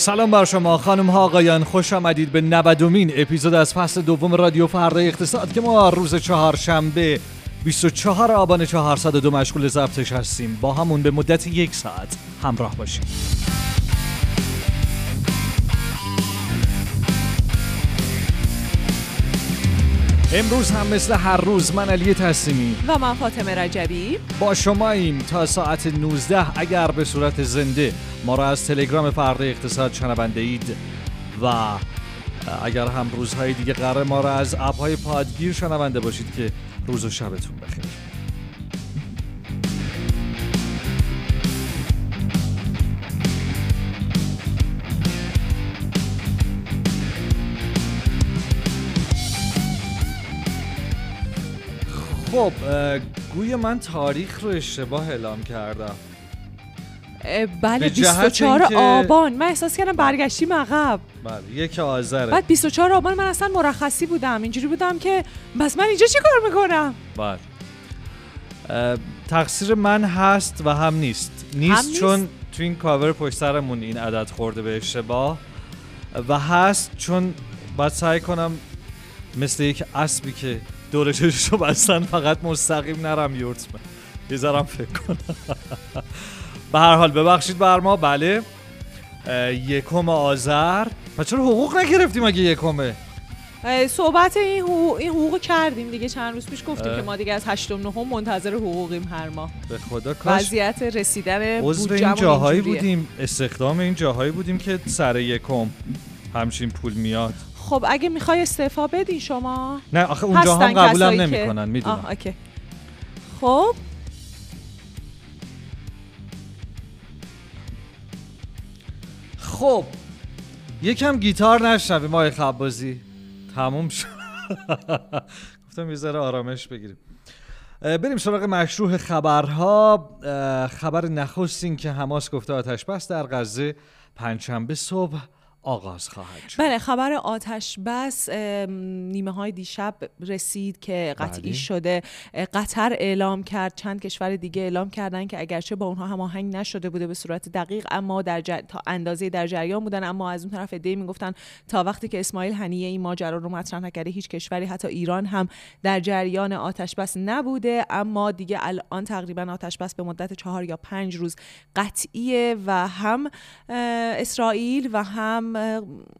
سلام بر شما. خانم ها آقایان خوش آمدید به 90 اپیزود از فصل دوم رادیو فردای اقتصاد که ما روز چهارشنبه 24 آبان 402 مشغول ضبطش هستیم. با همون به مدت یک ساعت همراه باشیم. امروز هم مثل هر روز من علی تسلیمی. و من فاطمه رجبی. با شما ایم تا ساعت 19 اگر به صورت زنده ما را از تلگرام فرد اقتصاد شنونده اید و اگر هم روزهای دیگه قرار ما را از اپ های پادگیر شنونده باشید که روز و شبتون بخیر. خب گوی من تاریخ رو اشتباه اعلام کردم. بله 24 آبان. من احساس کردم برگشتیم عقب. بله یک آذره. بعد 24 آبان من اصلا مرخصی بودم. اینجوری بودم که بس من اینجا چی کار می‌کنم؟ بله. تقصیر من هست و هم نیست. نیست, نیست؟ چون تو این کاور پشت سرمون این عدد خورده به اشتباه. و هست چون باید سعی کنم مثل یک اسبی که دور رو بستن فقط مستقیم نرم یورتمه یه فکر کنم. به هر حال ببخشید بر ما. بله. یکم آذر. و چرا حقوق نگرفتیم اگه یکمه؟ صحبت این حقوق این حقوق کردیم دیگه. چند روز پیش گفتیم که ما دیگه از 8 نهم منتظر حقوقیم هر ماه. به خدا کاش وضعیت رسیدن عضو این جاهایی بودیم استخدام این جاهایی بودیم که سر یکم همچین پول میاد. خب اگه می‌خوای استعفا بدین شما. نه آخه اونجا هم قبولم نمی‌کنن می‌دونم. اوکی. خب. خب یکم گیتار نشنویم آقای خبازی. تموم شد. گفتم یه ذره آرامش بگیریم. بریم سراغ مشروع خبرها. خبر نخست این که حماس گفته آتش بس در غزه پنجشنبه صبح آغاز خواهد شد. بله خبر آتش بس نیمه های دیشب رسید که قطعی بله. شده. قطر اعلام کرد چند کشور دیگه اعلام کردن که اگرچه با اونها هماهنگ نشده بوده به صورت دقیق اما در تا اندازه در جریان بودن. اما از اون طرف ایده می‌گفتن تا وقتی که اسماعیل هنیه این ماجرا رو مطرح نکرده هیچ کشوری حتی ایران هم در جریان آتش بس نبوده. اما دیگه الان تقریبا آتش بس به مدت چهار یا پنج روز قطعیه و هم اسرائیل و هم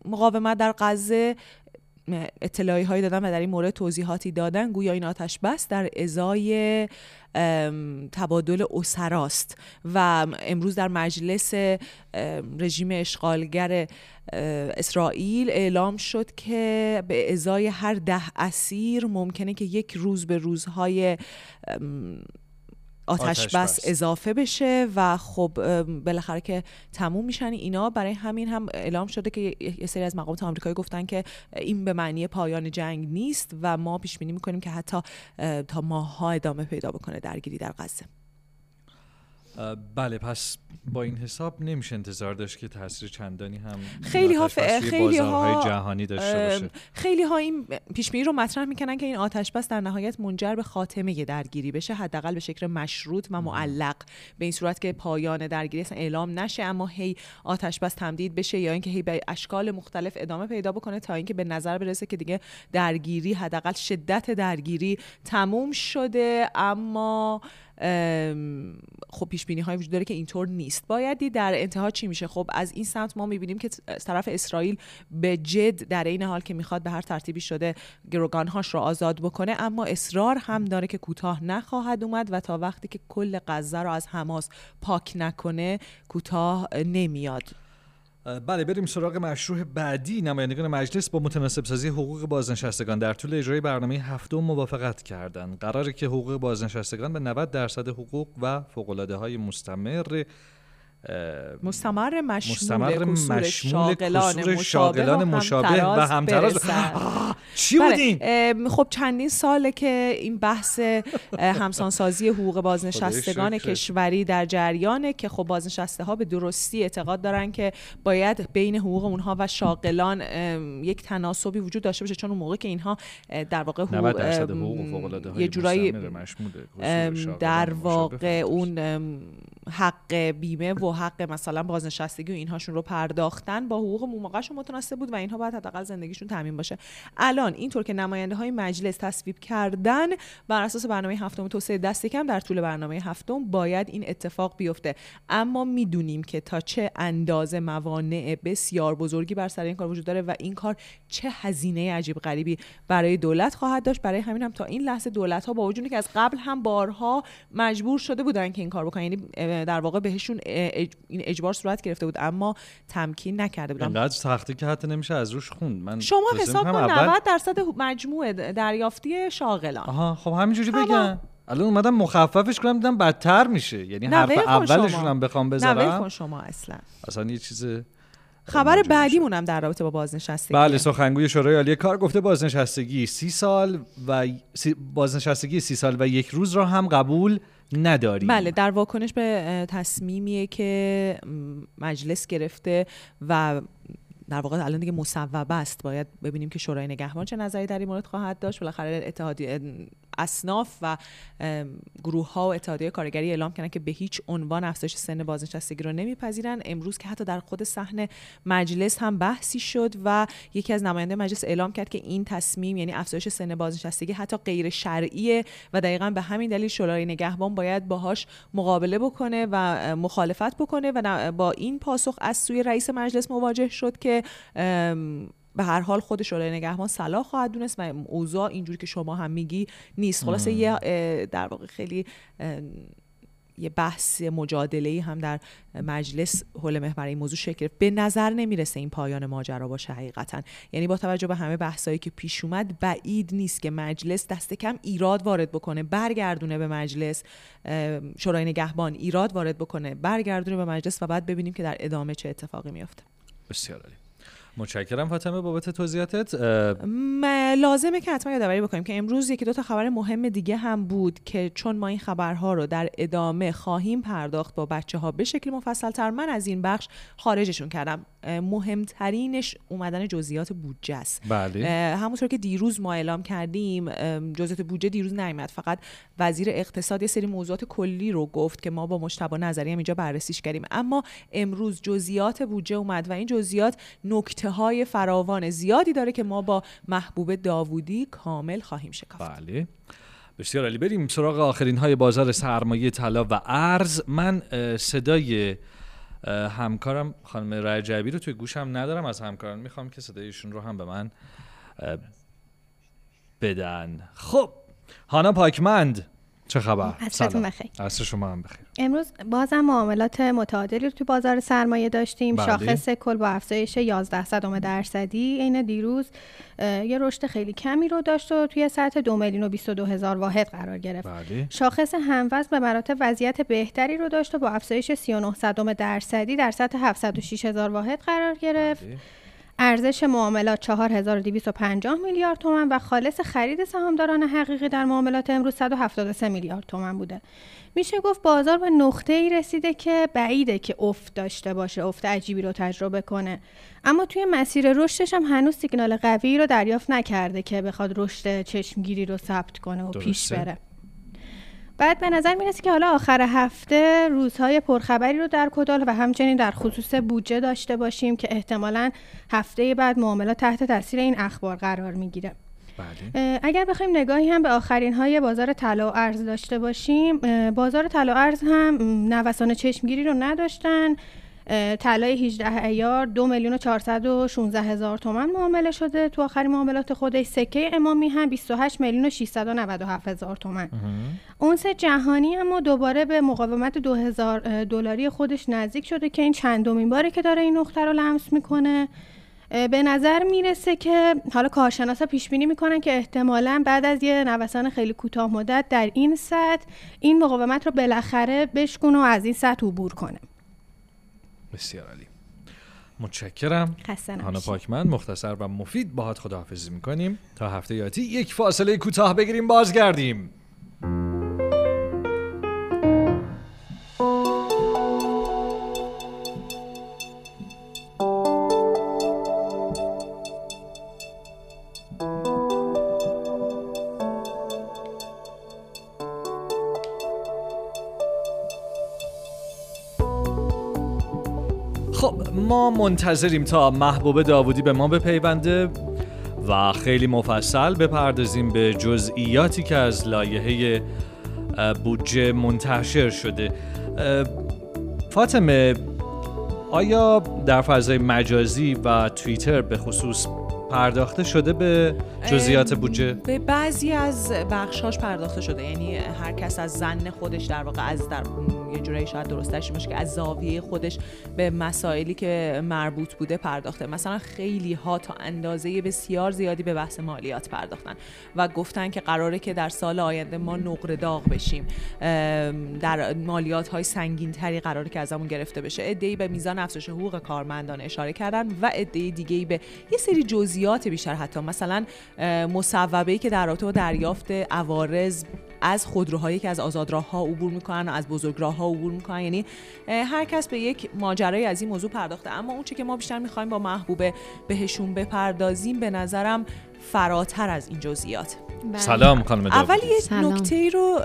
مقاومت در غزه اطلاعی هایی دادن و در این مورد توضیحاتی دادن گویا این آتش بس در ازای تبادل اسراست و امروز در مجلس رژیم اشغالگر اسرائیل اعلام شد که به ازای هر ده اسیر ممکنه که یک روز به روزهای آتش, بس, اضافه بشه و خب بالاخره که تموم میشن اینا. برای همین هم اعلام شده که یه سری از مقامات آمریکایی گفتن که این به معنی پایان جنگ نیست و ما پیش بینی می‌کنیم که حتی تا ماها ادامه پیدا بکنه درگیری در غزه. بله پس با این حساب نمیشه انتظار داشت که تاثیر چندانی هم خیلی ها خیلی ها جهانی داشته باشه. خیلی ها این پیش رو مطرح می‌کنن که این آتش بس در نهایت منجر به خاتمه درگیری بشه حداقل به شکل مشروط و معلق. به این صورت که پایان درگیری اصلا اعلام نشه اما هی آتش بس تمدید بشه یا اینکه هی به اشکال مختلف ادامه پیدا بکنه تا اینکه به نظر برسه که دیگه درگیری حداقل شدت درگیری تموم شده. اما خب پیش بینی های وجود داره که اینطور نیست. باید در انتها چی میشه؟ خب از این سمت ما می‌بینیم که طرف اسرائیل به جد در این حال که می‌خواد به هر ترتیبی شده گروگانهاش رو آزاد بکنه اما اصرار هم داره که کوتاه نخواهد اومد و تا وقتی که کل غزه رو از حماس پاک نکنه کوتاه نمیاد. بله بریم سراغ مشروع بعدی نمایندگان مجلس با متناسب سازی حقوق بازنشستگان. در طول اجرای برنامه هفتم موافقت کردند. قراره که حقوق بازنشستگان به 90 درصد حقوق و فوق‌العاده های مستمر مستمر مشمول مستمر مشمول شاغلان شاغلان و مشابه و همتراز چی بله، بودین خب چندین ساله که این بحث همسانسازی حقوق بازنشستگان. کشوری در جریانه که خب بازنشسته ها به درستی اعتقاد دارن که باید بین حقوق اونها و شاغلان یک تناسبی وجود داشته باشه چون اون موقع که اینها در واقع 90 حقوق حقوق فوق العاده یه جورایی در واقع اون حق بیمه و حق مثلا بازنشستگی و اینهاشون رو پرداختن با حقوق موقعشون متناسب بود و اینها باید حداقل زندگیشون تامین باشه. الان اینطور که نماینده های مجلس تصویب کردن بر اساس برنامه هفتم توسعه دست کم در طول برنامه هفتم باید این اتفاق بیفته. اما می‌دونیم که تا چه اندازه موانع بسیار بزرگی بر سر این کار وجود داره و این کار چه هزینه عجیب غریبی برای دولت خواهد داشت. برای همین هم تا این لحظه دولت ها با وجودی که از قبل هم بارها مجبور شده بودن که این کار بکنن یعنی در واقع بهشون اج- این اجبار صورت گرفته بود اما تمکین نکرده بودن انقدر سختی که حتی نمیشه از روش خوند. من شما حساب کن اول 90 درصد مجموع دریافتی شاغلان. آها خب همینجوری بگم. الان اومدم مخففش کنم دیدم بدتر میشه. یعنی حرف اولشون. هم بخوام بذارم. کن شما اصلا. اصلا یه چیز خبر بعدیمون هم در رابطه با بازنشستگی. بله سخنگوی شورای عالی کار گفته بازنشستگی سی سال و سی- بازنشستگی سی سال و یک روز را هم قبول نداریم. بله در واکنش به تصمیمیه که مجلس گرفته و در واقع الان دیگه مصوبه است. باید ببینیم که شورای نگهبان چه نظری در این مورد خواهد داشت. بالاخره اتحادیه اصناف و گروه ها و اتحادیه کارگری اعلام کردن که به هیچ عنوان افزایش سن بازنشستگی رو نمیپذیرن. امروز که حتی در خود صحن مجلس هم بحثی شد و یکی از نماینده مجلس اعلام کرد که این تصمیم یعنی افزایش سن بازنشستگی حتی غیر شرعیه و دقیقا به همین دلیل شورای نگهبان باید باهاش مقابله بکنه و مخالفت بکنه و با این پاسخ از سوی رئیس مجلس مواجه شد که ام، به هر حال خود شورای نگهبان صلاح خواهد دونست و اوضاع اینجوری که شما هم میگی نیست. خلاصه یه در واقع خیلی یه بحث مجادله هم در مجلس حول محور این موضوع شکل گرفت. به نظر نمی‌رسه این پایان ماجرا باشه حقیقتا. یعنی با توجه به همه بحثایی که پیش اومد بعید نیست که مجلس دست کم ایراد وارد بکنه برگردونه به مجلس. شورای نگهبان ایراد وارد بکنه برگردونه به مجلس و بعد ببینیم که در ادامه چه اتفاقی میفته بسیار عالی. متشکرم. فاطمه بابت توضیحاتت لازمه که حتما یادآوری بکنیم که امروز یکی دو تا خبر مهم دیگه هم بود که چون ما این خبرها رو در ادامه خواهیم پرداخت با بچه ها به شکل مفصل تر من از این بخش خارجشون کردم. مهمترینش اومدن جزئیات بودجه است. بله. همونطور که دیروز ما اعلام کردیم جزئیات بودجه دیروز نیامد فقط وزیر اقتصاد یه سری موضوعات کلی رو گفت که ما با مجتبی نظری هم اینجا بررسیش کردیم. اما امروز جزئیات بودجه اومد و این جزئیات نکته های فراوان زیادی داره که ما با محبوب داوودی کامل خواهیم شکافت. بله. بسیار عالی. بریم سراغ آخرین های بازار سرمایه طلا و ارز. من صدای همکارم خانم رجبی رو توی گوشم ندارم از همکاران می‌خوام که صدایشون رو هم به من بدن. خب هانا پاکمند چه خبر؟ عصرتون سلام. بخیر. عصر شما هم بخیر. امروز بازم معاملات متعادلی رو تو بازار سرمایه داشتیم. بله. شاخص کل با افزایش 11 صدم درصدی. عین دیروز یه رشد خیلی کمی رو داشت و توی سطح 2 میلیون و 22 هزار واحد قرار گرفت. بله. شاخص هموزن به مراتب وضعیت بهتری رو داشت و با افزایش 39 صدم درصدی در سطح 706 هزار واحد قرار گرفت. بله. ارزش معاملات 4250 میلیارد تومان و خالص خرید سهامداران حقیقی در معاملات امروز 173 میلیارد تومان بوده. میشه گفت بازار به نقطه ای رسیده که بعیده که افت داشته باشه افت عجیبی رو تجربه کنه. اما توی مسیر رشدش هم هنوز سیگنال قوی رو دریافت نکرده که بخواد رشد چشمگیری رو ثبت کنه و پیش درسته. بره. بعد به نظر می‌رسه که حالا آخر هفته روزهای پرخبری رو در کدال و همچنین در خصوص بودجه داشته باشیم که احتمالا هفته بعد معاملات تحت تاثیر این اخبار قرار می‌گیره. بله. اگر بخوایم نگاهی هم به آخرین های بازار طلا و ارز داشته باشیم بازار طلا و ارز هم نوسان چشمگیری رو نداشتن. طلای 18 ایار دو میلیون و 416 هزار تومن معامله شده. تو آخرین معاملات خودش سکه امامی هم 28 میلیون و 697 هزار تومن. اونس جهانی اما دوباره به مقاومت 2000 دلاری خودش نزدیک شده که این چندمین باره که داره این نقطه رو لمس می‌کنه. به نظر می‌رسه که حالا کارشناسا پیش بینی می‌کنن که احتمالا بعد از یه نوسان خیلی کوتاه مدت در این سطح این مقاومت رو بالاخره بشکنه و از این سطح عبور کنه. بسیار عالی. متشکرم. هانا. پاکمن مختصر و مفید باهات خداحافظی می‌کنیم. تا هفته یاتی یک فاصله کوتاه بگیریم بازگردیم. منتظریم تا محبوب داوودی به ما بپیونده و خیلی مفصل بپردازیم به جزئیاتی که از لایحه بودجه منتشر شده فاطمه آیا در فضای مجازی و توییتر به خصوص پرداخته شده به جزئیات بودجه؟ به بعضی از بخشاش پرداخته شده یعنی هر کس از زن خودش در واقع از در یه جورایی شاید درستش باشه که از زاویه خودش به مسائلی که مربوط بوده پرداخته. مثلا خیلی ها تا اندازه بسیار زیادی به بحث مالیات پرداختن و گفتن که قراره که در سال آینده ما نقره داغ بشیم. در مالیات های سنگین تری قراره که ازمون گرفته بشه. عده‌ای به میزان افزایش حقوق کارمندان اشاره کردن و عده دیگه به یه سری جزئیات بیشتر حتی. مثلا مصوبه‌ای که در رابطه با دریافت عوارض از خودروهایی که از آزادراه‌ها عبور می‌کنن و از بزرگراه‌ها عبور می‌کنن. یعنی هر کس به یک ماجرای از این موضوع پرداخته. اما اون چه که ما بیشتر می‌خوایم با محبوبه بهشون بپردازیم به نظرم فراتر از این جزئیات. بله. سلام خانم اول یه. نکته ای رو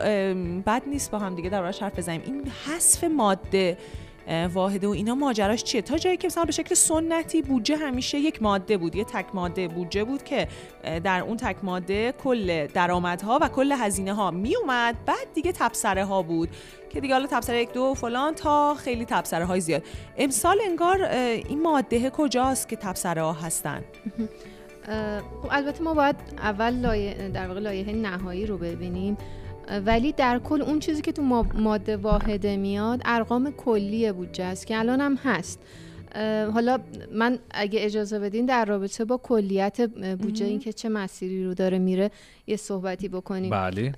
بد نیست با هم دیگه در حرف بزنیم. این حذف ماده واحده و اینا ماجراش چیه؟ تا جایی که مثلا به شکل سنتی بودجه همیشه یک ماده بود یه تک ماده بودجه بود که در اون تک ماده کل درآمدها و کل هزینه ها می اومد بعد دیگه تبصره ها بود که دیگه حالا تبصره یک دو فلان تا خیلی تبصره های زیاد. امسال انگار این ماده کجاست که تبصره ها هستن خب البته ما باید اول لایه در واقع لایحه نهایی رو ببینیم. ولی در کل اون چیزی که تو ما- ماده واحده میاد ارقام کلی بودجه است که الان هم هست. حالا من اگه اجازه بدین در رابطه با کلیت بودجه این که چه مسیری رو داره میره یه صحبتی بکنیم. بله.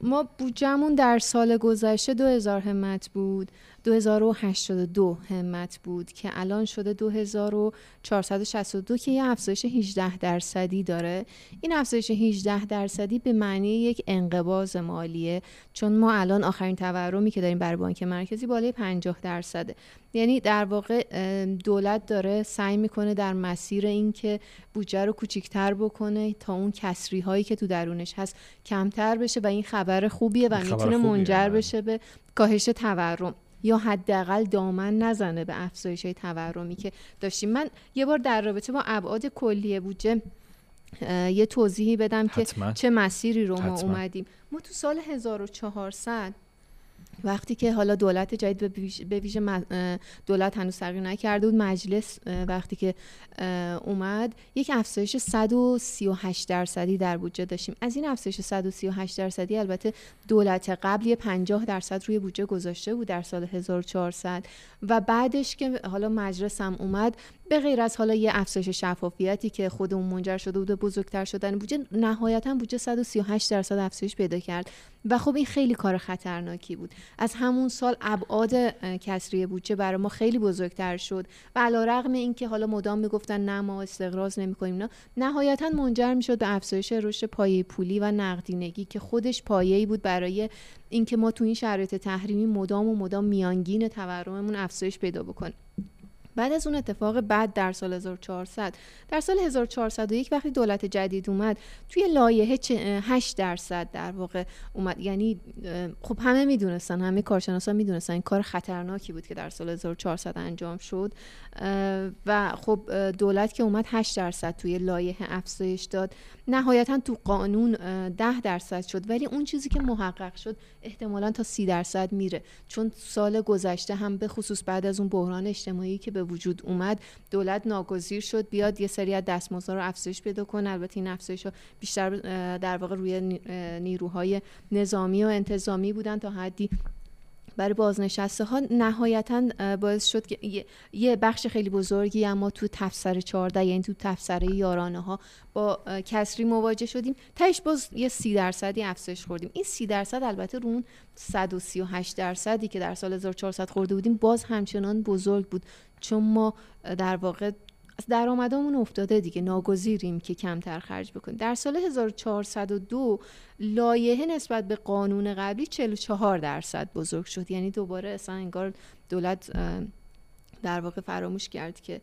ما بودجهمون در سال گذشته 2000 همت بود. 2082 همت بود که الان شده 2462 که یه افزایش 18 درصدی داره. این افزایش 18 درصدی به معنی یک انقباض مالیه چون ما الان آخرین تورمی که داریم برای بانک مرکزی بالای 50 درصده. یعنی در واقع دولت داره سعی می‌کنه در مسیر اینکه بودجه رو کوچیکتر بکنه تا اون کسری هایی که تو درونش هست کمتر بشه و این خبر خوبیه و می‌تونه منجر بله. بشه به کاهش تورم. یا حداقل دامن نزنه به افزایش های تورمی که داشتیم. من یه بار در رابطه با ابعاد کلی بودجه یه توضیحی بدم که حتما. چه مسیری رو ما حتما. اومدیم. ما تو سال 1400 وقتی که حالا دولت جدید به ویژه- دولت هنوز تغییر نکرده بود مجلس وقتی که اومد یک افزایش 138 درصدی در بودجه داشتیم. از این افزایش 138 درصدی البته دولت قبل یه 50 درصد روی بودجه گذاشته بود در سال 1400 و بعدش که حالا مجلس هم اومد به غیر از حالا یه افزایش شفافیتی که خودمون منجر شده بود بزرگتر شدن بودجه نهایتا بودجه 138 درصد افزایش پیدا کرد. و خب این خیلی کار خطرناکی بود. از همون سال ابعاد کسری بودجه برای ما خیلی بزرگتر شد. و علیرغم اینکه حالا مدام می‌گفتن نه ما استقراض نمی‌کنیم نه نهایتا منجر می‌شد به افزایش رشد پایه پولی و نقدینگی که خودش پایه‌ای بود برای اینکه ما تو این شرایط تحریمی مدام و مدام میانگین تورممون افزایش پیدا بکنیم. بعد از اون اتفاق بعد در سال 1400 در سال 1401 وقتی دولت جدید اومد توی لایحه چه- 8 درصد در واقع اومد. یعنی خب همه می‌دونستن همه کارشناسان می‌دونستن این کار خطرناکی بود که در سال 1400 انجام شد. و خب دولت که اومد 8 درصد توی لایحه افزایش داد. نهایتا تو قانون اه، 10 درصد شد. ولی اون چیزی که محقق شد احتمالا تا 30 درصد میره. چون سال گذشته هم به خصوص بعد از اون بحران اجتماعی که به وجود اومد دولت ناگزیر شد بیاد یه سری از دستمزدها رو افزایش پیدا کنه. البته این افزایش بیشتر در واقع روی نیروهای نظامی و انتظامی بودن تا حدی برای بازنشسته ها نهایتا باعث شد که یه بخش خیلی بزرگی اما تو تفسر 14 یعنی تو تفسر یارانه ها با کسری مواجه شدیم. تاش باز یه سی درصدی افزایش خوردیم. این سی درصد البته رو اون 138 درصدی که در سال 1400 خورده بودیم باز همچنان بزرگ بود. چون ما در واقع درآمدامون افتاده دیگه ناگزیریم که کمتر خرج بکنیم. در سال 1402 لایحه نسبت به قانون قبلی 44 درصد بزرگ شد. یعنی دوباره اصلا انگار دولت در واقع فراموش کرد که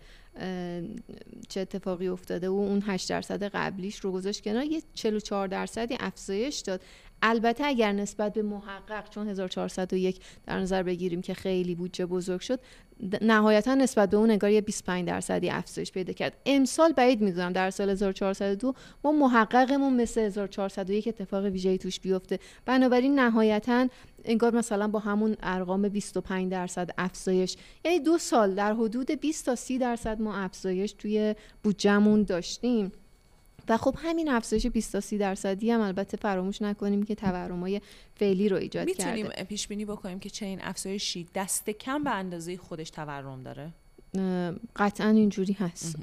چه اتفاقی افتاده و اون 8 درصد قبلیش رو گذاشت کنار. یه 44 درصدی افزایش داد. البته اگر نسبت به محقق چون 1401 در نظر بگیریم که خیلی بودجه بزرگ شد نهایتا نسبت به اون انگار یه 25 درصدی افزایش پیدا کرد. امسال بعید می‌دونم در سال 1402 ما محققمون مثل 1401 اتفاق ویژه‌ای توش بیفته. بنابراین نهایتا انگار مثلا با همون ارقام 25 درصد افزایش. یعنی دو سال در حدود 20 تا 30 درصد ما افزایش توی بودجهمون داشتیم. و خب همین افزایش 20 تا 30 درصدی هم البته فراموش نکنیم که تورمای فعلی رو ایجاد کرده می‌تونیم پیش بینی بکنیم که چه این افزایشی دست کم به اندازه خودش تورم داره؟ قطعا اینجوری هست.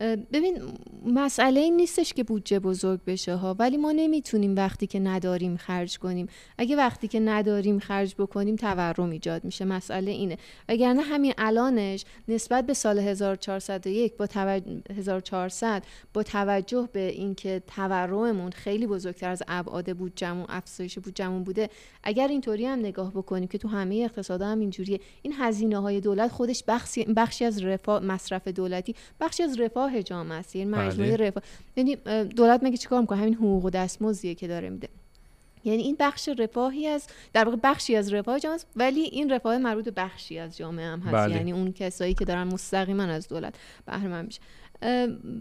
ببین مسئله این نیستش که بودجه بزرگ بشه ها ولی ما نمی‌تونیم وقتی که نداریم خرج کنیم. اگه وقتی که نداریم خرج بکنیم تورم ایجاد میشه. مسئله اینه. وگرنه همین الانش نسبت به سال 1401 با توجه 1400 با توجه به اینکه تورممون خیلی بزرگتر از ابعاد بودجمون افزایش بودجمون بوده اگر اینطوری هم نگاه بکنیم که تو همه اقتصاد هم اینجوریه. این هزینه های دولت خودش بخشی, بخشی از رفاه مصرف دولتی بخشی از رفاه رفاه جامعه است یعنی مجموعه بله. رفاه. یعنی دولت مگه چیکار می‌کنه؟ همین حقوق و دستمزدیه که داره میده. یعنی این بخش رفاهی از در واقع بخشی از رفاه جامعه است ولی این رفاه مربوط به بخشی از جامعه هم هست. بله. یعنی اون کسایی که دارن مستقیما از دولت بهره مند میشه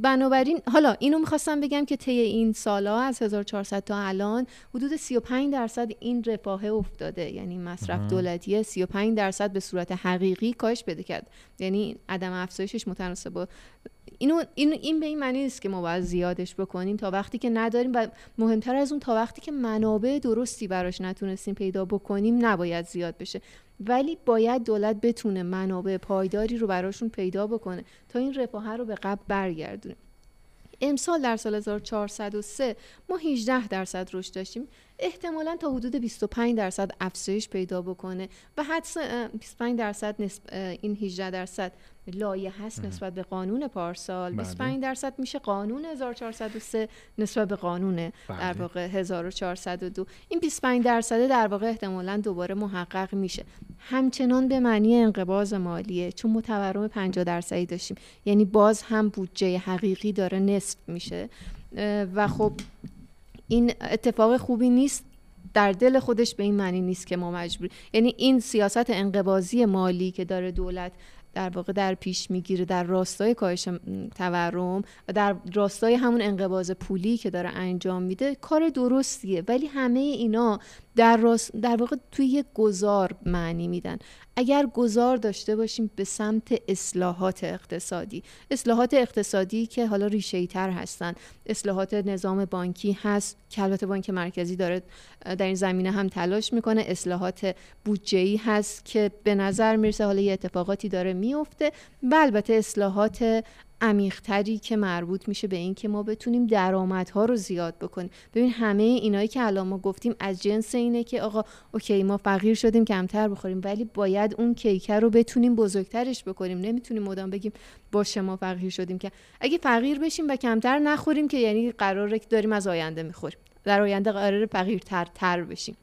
بنابراین حالا اینو می‌خواستم بگم که طی این سالا از 1400 تا الان حدود 35 درصد این رفاه افتاده. یعنی مصرف دولتیه 35 درصد به صورت حقیقی کاهش بده کرد. یعنی عدم افزایشش متناسب با اینو این, این به این معنی نیست که ما باید زیادش بکنیم تا وقتی که نداریم و مهمتر از اون تا وقتی که منابع درستی براش نتونستیم پیدا بکنیم نباید زیاد بشه. ولی باید دولت بتونه منابع پایداری رو براشون پیدا بکنه تا این رفاه رو به قبل برگردونه. امسال در سال 1403 ما 18 درصد رشد داشتیم. احتمالا تا حدود 25 درصد افزایش پیدا بکنه و حدس 25 درصد نسب این 18 درصد لایه هست نسبت به قانون پارسال 25 بله. درصد میشه قانون 1403 نسبت به قانون در بله. واقع 1402 این 25 درصد در واقع احتمالا دوباره محقق میشه همچنان به معنی انقباض مالیه چون متورم 50 درصدی داشتیم یعنی باز هم بودجه حقیقی داره نصف میشه و خب این اتفاق خوبی نیست. در دل خودش به این معنی نیست که ما مجبور یعنی این سیاست انقباضی مالی که داره دولت در واقع در پیش می‌گیره در راستای کاهش تورم و در راستای همون انقباض پولی که داره انجام میده کار درستیه. ولی همه اینا در, راست در واقع توی یک گذار معنی میدن. اگر گذار داشته باشیم به سمت اصلاحات اقتصادی. اصلاحات اقتصادی که حالا ریشه تر هستن. اصلاحات نظام بانکی هست. که البته بانک مرکزی داره در این زمینه هم تلاش می‌کنه. اصلاحات بودجه هست که به نظر می‌رسه حالا یه اتفاقاتی داره میفته و البته اصلاحات عمیقتری که مربوط میشه به این که ما بتونیم درآمدها رو زیاد بکنیم. ببین همه اینایی که الان ما گفتیم از جنس اینه که آقا اوکی ما فقیر شدیم کمتر بخوریم ولی باید اون کیکر رو بتونیم بزرگترش بکنیم. نمی‌تونیم مدام بگیم باشه ما فقیر شدیم که اگه فقیر بشیم و کمتر نخوریم که یعنی قراره که داریم از آینده می‌خوریم. در آینده قراره فقیرتر تر بشیم.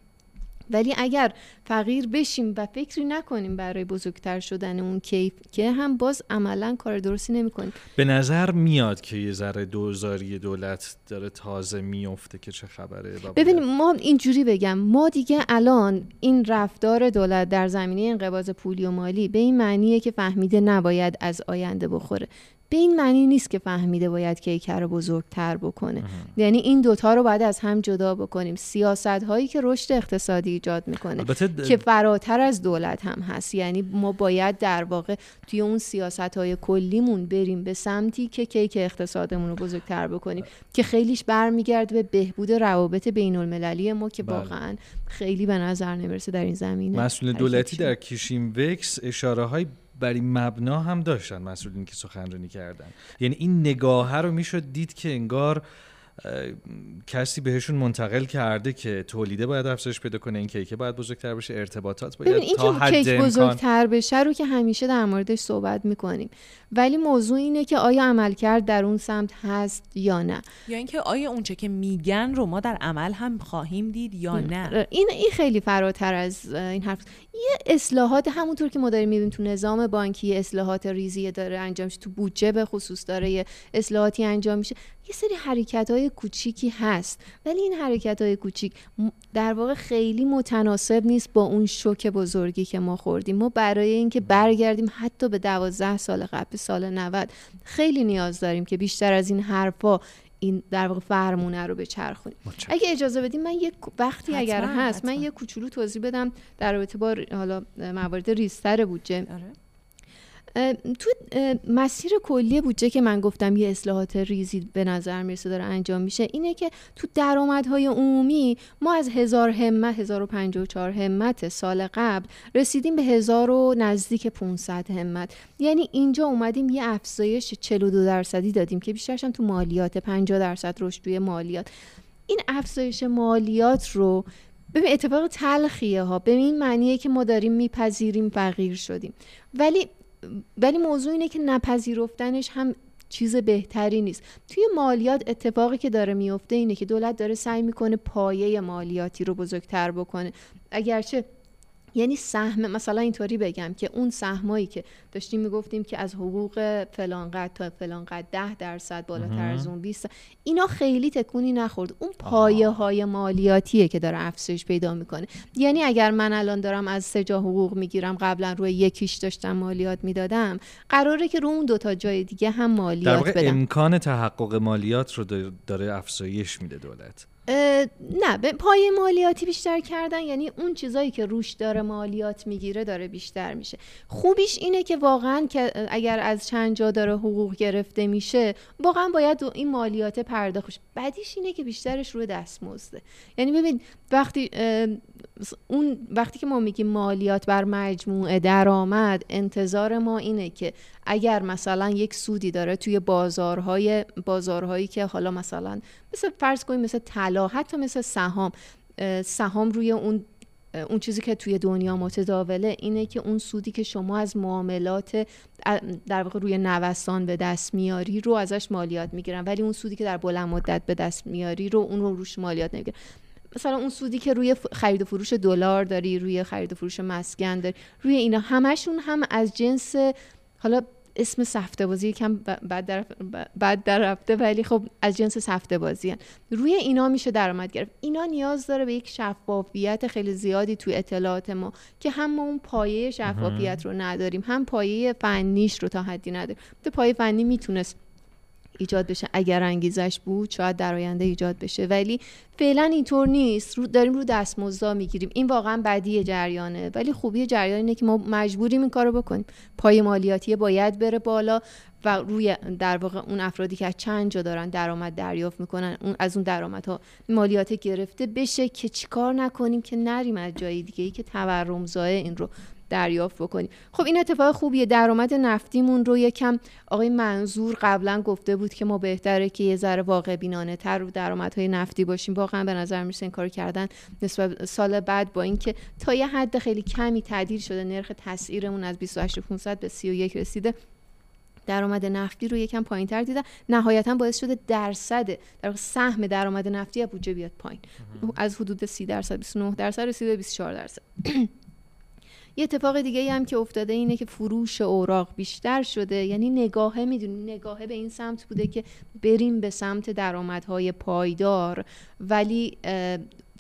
ولی اگر فقیر بشیم و فکری نکنیم برای بزرگتر شدن اون کیف که هم باز عملا کار درستی نمی‌کنیم. به نظر میاد که یه ذره دوزاری دولت داره تازه میفته که چه خبره ببینیم ما اینجوری بگم. ما دیگه الان این رفتار دولت در زمینه انقباض پولی و مالی به این معنیه که فهمیده نباید از آینده بخوره. به این معنی نیست که فهمیده باید کیکر رو بزرگتر بکنه. یعنی این دوتا رو باید از هم جدا بکنیم. سیاست هایی که رشد اقتصادی ایجاد می‌کنه که فراتر از دولت هم هست. یعنی ما باید در واقع توی اون سیاست های کلیمون بریم به سمتی که کیک اقتصادمون رو بزرگتر بکنیم که خیلیش برمیگرده به بهبود روابط بین المللی ما که بله. واقعا خیلی به نظر نمی‌رسه در این زمینه. مسئول دولتی در کیشیم وکس اشاره های بر این مبنا هم داشتن مسئولین که سخنرانی کردن. یعنی این نگاه رو می‌شد دید که انگار کسی بهشون منتقل کرده که تولیده باید افزایش پیدا کنه این کیک باید بزرگتر بشه ارتباطات باید این تا حد کیک بزرگتر بشه رو که همیشه در موردش صحبت می‌کنیم. ولی موضوع اینه که آیا عملکرد در اون سمت هست یا نه. یا اینکه آیا اونچه که میگن رو ما در عمل هم خواهیم دید یا نه؟ این این خیلی فراتر از این حرف. یه اصلاحات همونطور که ما داریم می‌بینیم تو نظام بانکی اصلاحات ریزی داره انجام میشه تو بودجه به خصوص داره یه اصلاحاتی انجام میشه. یه سری حرکت های کوچیکی هست ولی این حرکت های کوچیک در واقع خیلی متناسب نیست با اون شوک بزرگی که ما خوردیم. ما برای اینکه برگردیم حتی به دوازده سال قبل سال 90 خیلی نیاز داریم که بیشتر از این حرفا این در واقع فرمونه رو بچرخونیم. اگه اجازه بدیم من یک وقتی اگر هست من یه کوچولو توضیح بدم در رابطه با حالا موارد ریستر بودجه. آره. تو مسیر کلی بودجه که من گفتم یه اصلاحات ریزی به نظر می‌رسه داره انجام میشه اینه که تو درآمدهای عمومی ما از هزار همت 1054 همت سال قبل رسیدیم به هزار و نزدیک 500 همت. یعنی اینجا اومدیم یه افزایش 42 درصدی دادیم که بیشترش تو مالیات 50 درصد رشد توی مالیات. این افزایش مالیات رو ببین اتفاق تلخیه ها. به این معنیه که ما داریم میپذیریم فقیر شدیم. ولی ولی موضوع اینه که نپذیرفتنش هم چیز بهتری نیست. توی مالیات اتفاقی که داره میفته اینه که دولت داره سعی می‌کنه پایه مالیاتی رو بزرگتر بکنه. اگرچه یعنی سهم مثلا اینطوری بگم که اون سهمایی که داشتیم می‌گفتیم که از حقوق فلان قد تا فلان قد 10 درصد بالاتر از اون 20 اینا خیلی تکونی نخورد. اون پایه های مالیاتیه که داره افزایش پیدا می‌کنه. یعنی اگر من الان دارم از سه جا حقوق می‌گیرم قبلا روی یکیش داشتم مالیات می‌دادم قراره که رو اون دو تا جای دیگه هم مالیات در بدم. امکان تحقق مالیات رو داره افزایش میده دولت. نه به پای مالیاتی بیشتر کردن یعنی اون چیزایی که روش داره مالیات می‌گیره داره بیشتر میشه. خوبیش اینه که واقعا که اگر از چند جا داره حقوق گرفته میشه واقعا باید این مالیات پرداخت بدیش اینه که بیشترش روی دستمزده یعنی ببین وقتی اون وقتی که ما میگیم مالیات بر مجموعه درآمد انتظار ما اینه که اگر مثلا یک سودی داره توی بازارهای بازارهایی که حالا مثلا مثل فرض کنیم مثل طلا حتی مثل سهام. سهام روی اون اون چیزی که توی دنیا متداوله اینه که اون سودی که شما از معاملات در واقع روی نوسان به دست میاری رو ازش مالیات می‌گیرن. ولی اون سودی که در بلند مدت به دست میاری رو اون رو روش مالیات نمی‌گیرن. مثلا اون سودی که روی خرید و فروش دلار داری روی خرید و فروش مسکن داری روی اینا همشون هم از جنس حالا اسم سفته بازی کم بعد در, بعد در رفته ولی خب از جنس سفته بازی هن. روی اینا میشه درآمد گرفت. اینا نیاز داره به یک شفافیت خیلی زیادی توی اطلاعات ما که هم ما اون پایه شفافیت رو نداریم هم پایه فنیش رو تا حدی نداریم. پایه فنی می‌تونست ایجاد بشه اگر انگیزش بود شاید در آینده ایجاد بشه. ولی فعلا اینطور نیست. رو داریم رو دستمزد می‌گیریم. این واقعا بدی جریانه. ولی خوبی جریان اینه که ما مجبوریم این کارو بکنیم. پای مالیاتی باید بره بالا و روی در واقع اون افرادی که از چند جا دارن درآمد دریافت می‌کنن اون از اون درآمدها مالیات گرفته بشه که چیکار نکنیم که نریم از جای دیگه ای که تورم این رو دریافت بکنیم خب این اتفاق خوبیه. درآمد نفتیمون رو یکم آقای منظور قبلا گفته بود که ما بهتره که یه ذره واقع بینانه تر رو درآمدهای نفتی باشیم. واقعا به نظر می‌رسه این کار کردن نسبت سال بعد با اینکه تا یه حد خیلی کمی تعدیل شده. نرخ تسعیرمون از 28500 به 31 رسیده. درآمد نفتی رو یکم پایین تر دیدن نهایتا باعث شده درصد در سهم درآمد نفتی از بودجه بیاد پایین. از حدود 30 درصد 29 درصد رسیده به 24 درصد. یه اتفاق دیگه هم که افتاده اینه که فروش اوراق بیشتر شده. یعنی نگاهه می‌دونی نگاهه به این سمت بوده که بریم به سمت درآمدهای پایدار. ولی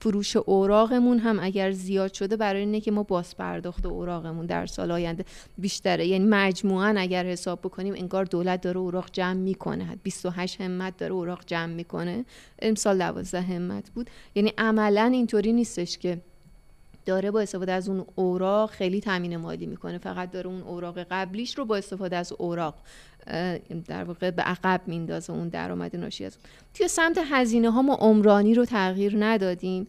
فروش اوراقمون هم اگر زیاد شده برای اینه که ما باز پرداخت اوراقمون در سال آینده بیشتره. یعنی مجموعا اگر حساب بکنیم انگار دولت داره اوراق جمع می‌کنه. 28 همت داره اوراق جمع می‌کنه. امسال 12 همت بود. یعنی عملا اینطوری نیستش که داره با استفاده از اون اوراق خیلی تامین مالی می‌کنه. فقط داره اون اوراق قبلیش رو با استفاده از اوراق در واقع به عقب میندازه اون درآمد ناشی از اون. توی سمت هزینه ها ما عمرانی رو تغییر ندادیم.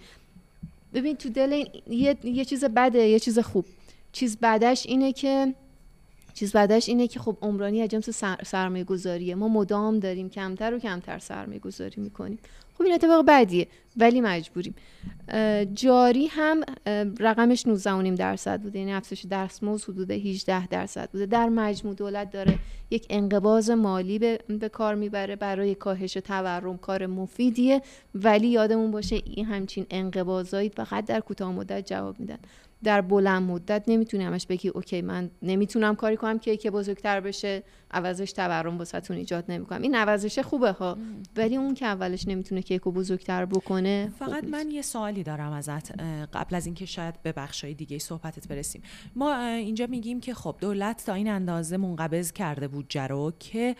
ببین تو دل این یه, یه چیز بده یه چیز خوب. چیز بدش اینه که چیز بعدش اینه که خب عمرانی از جنس سرمایه گذاریه ما مدام داریم کمتر و کمتر سرمایه گذاری می‌کنیم. خب این اتفاق بعدیه ولی مجبوریم. جاری هم رقمش 19 درصد بوده. یعنی افزایش دستمزد حدود 18 درصد بوده. در مجموع دولت داره یک انقباض مالی به, به کار می‌بره برای کاهش تورم. کار مفیدیه ولی یادمون باشه این همچین انقباضایی فقط در کوتاه مدت جواب میدن. در بلند مدت نمی‌تونی همش بگی اوکی من نمی‌تونم کاری کنم که که بزرگتر بشه. عوضش تورم واسهتون ایجاد نمی‌کنم. این عوضش خوبه ها ولی اون که اولش نمی‌تونه کیکو بزرگتر بکنه فقط من یه سوالی دارم ازت قبل از اینکه شاید به بخشای دیگه صحبتت برسیم. ما اینجا میگیم که خب دولت تا این اندازه منقبض کرده بود جرو که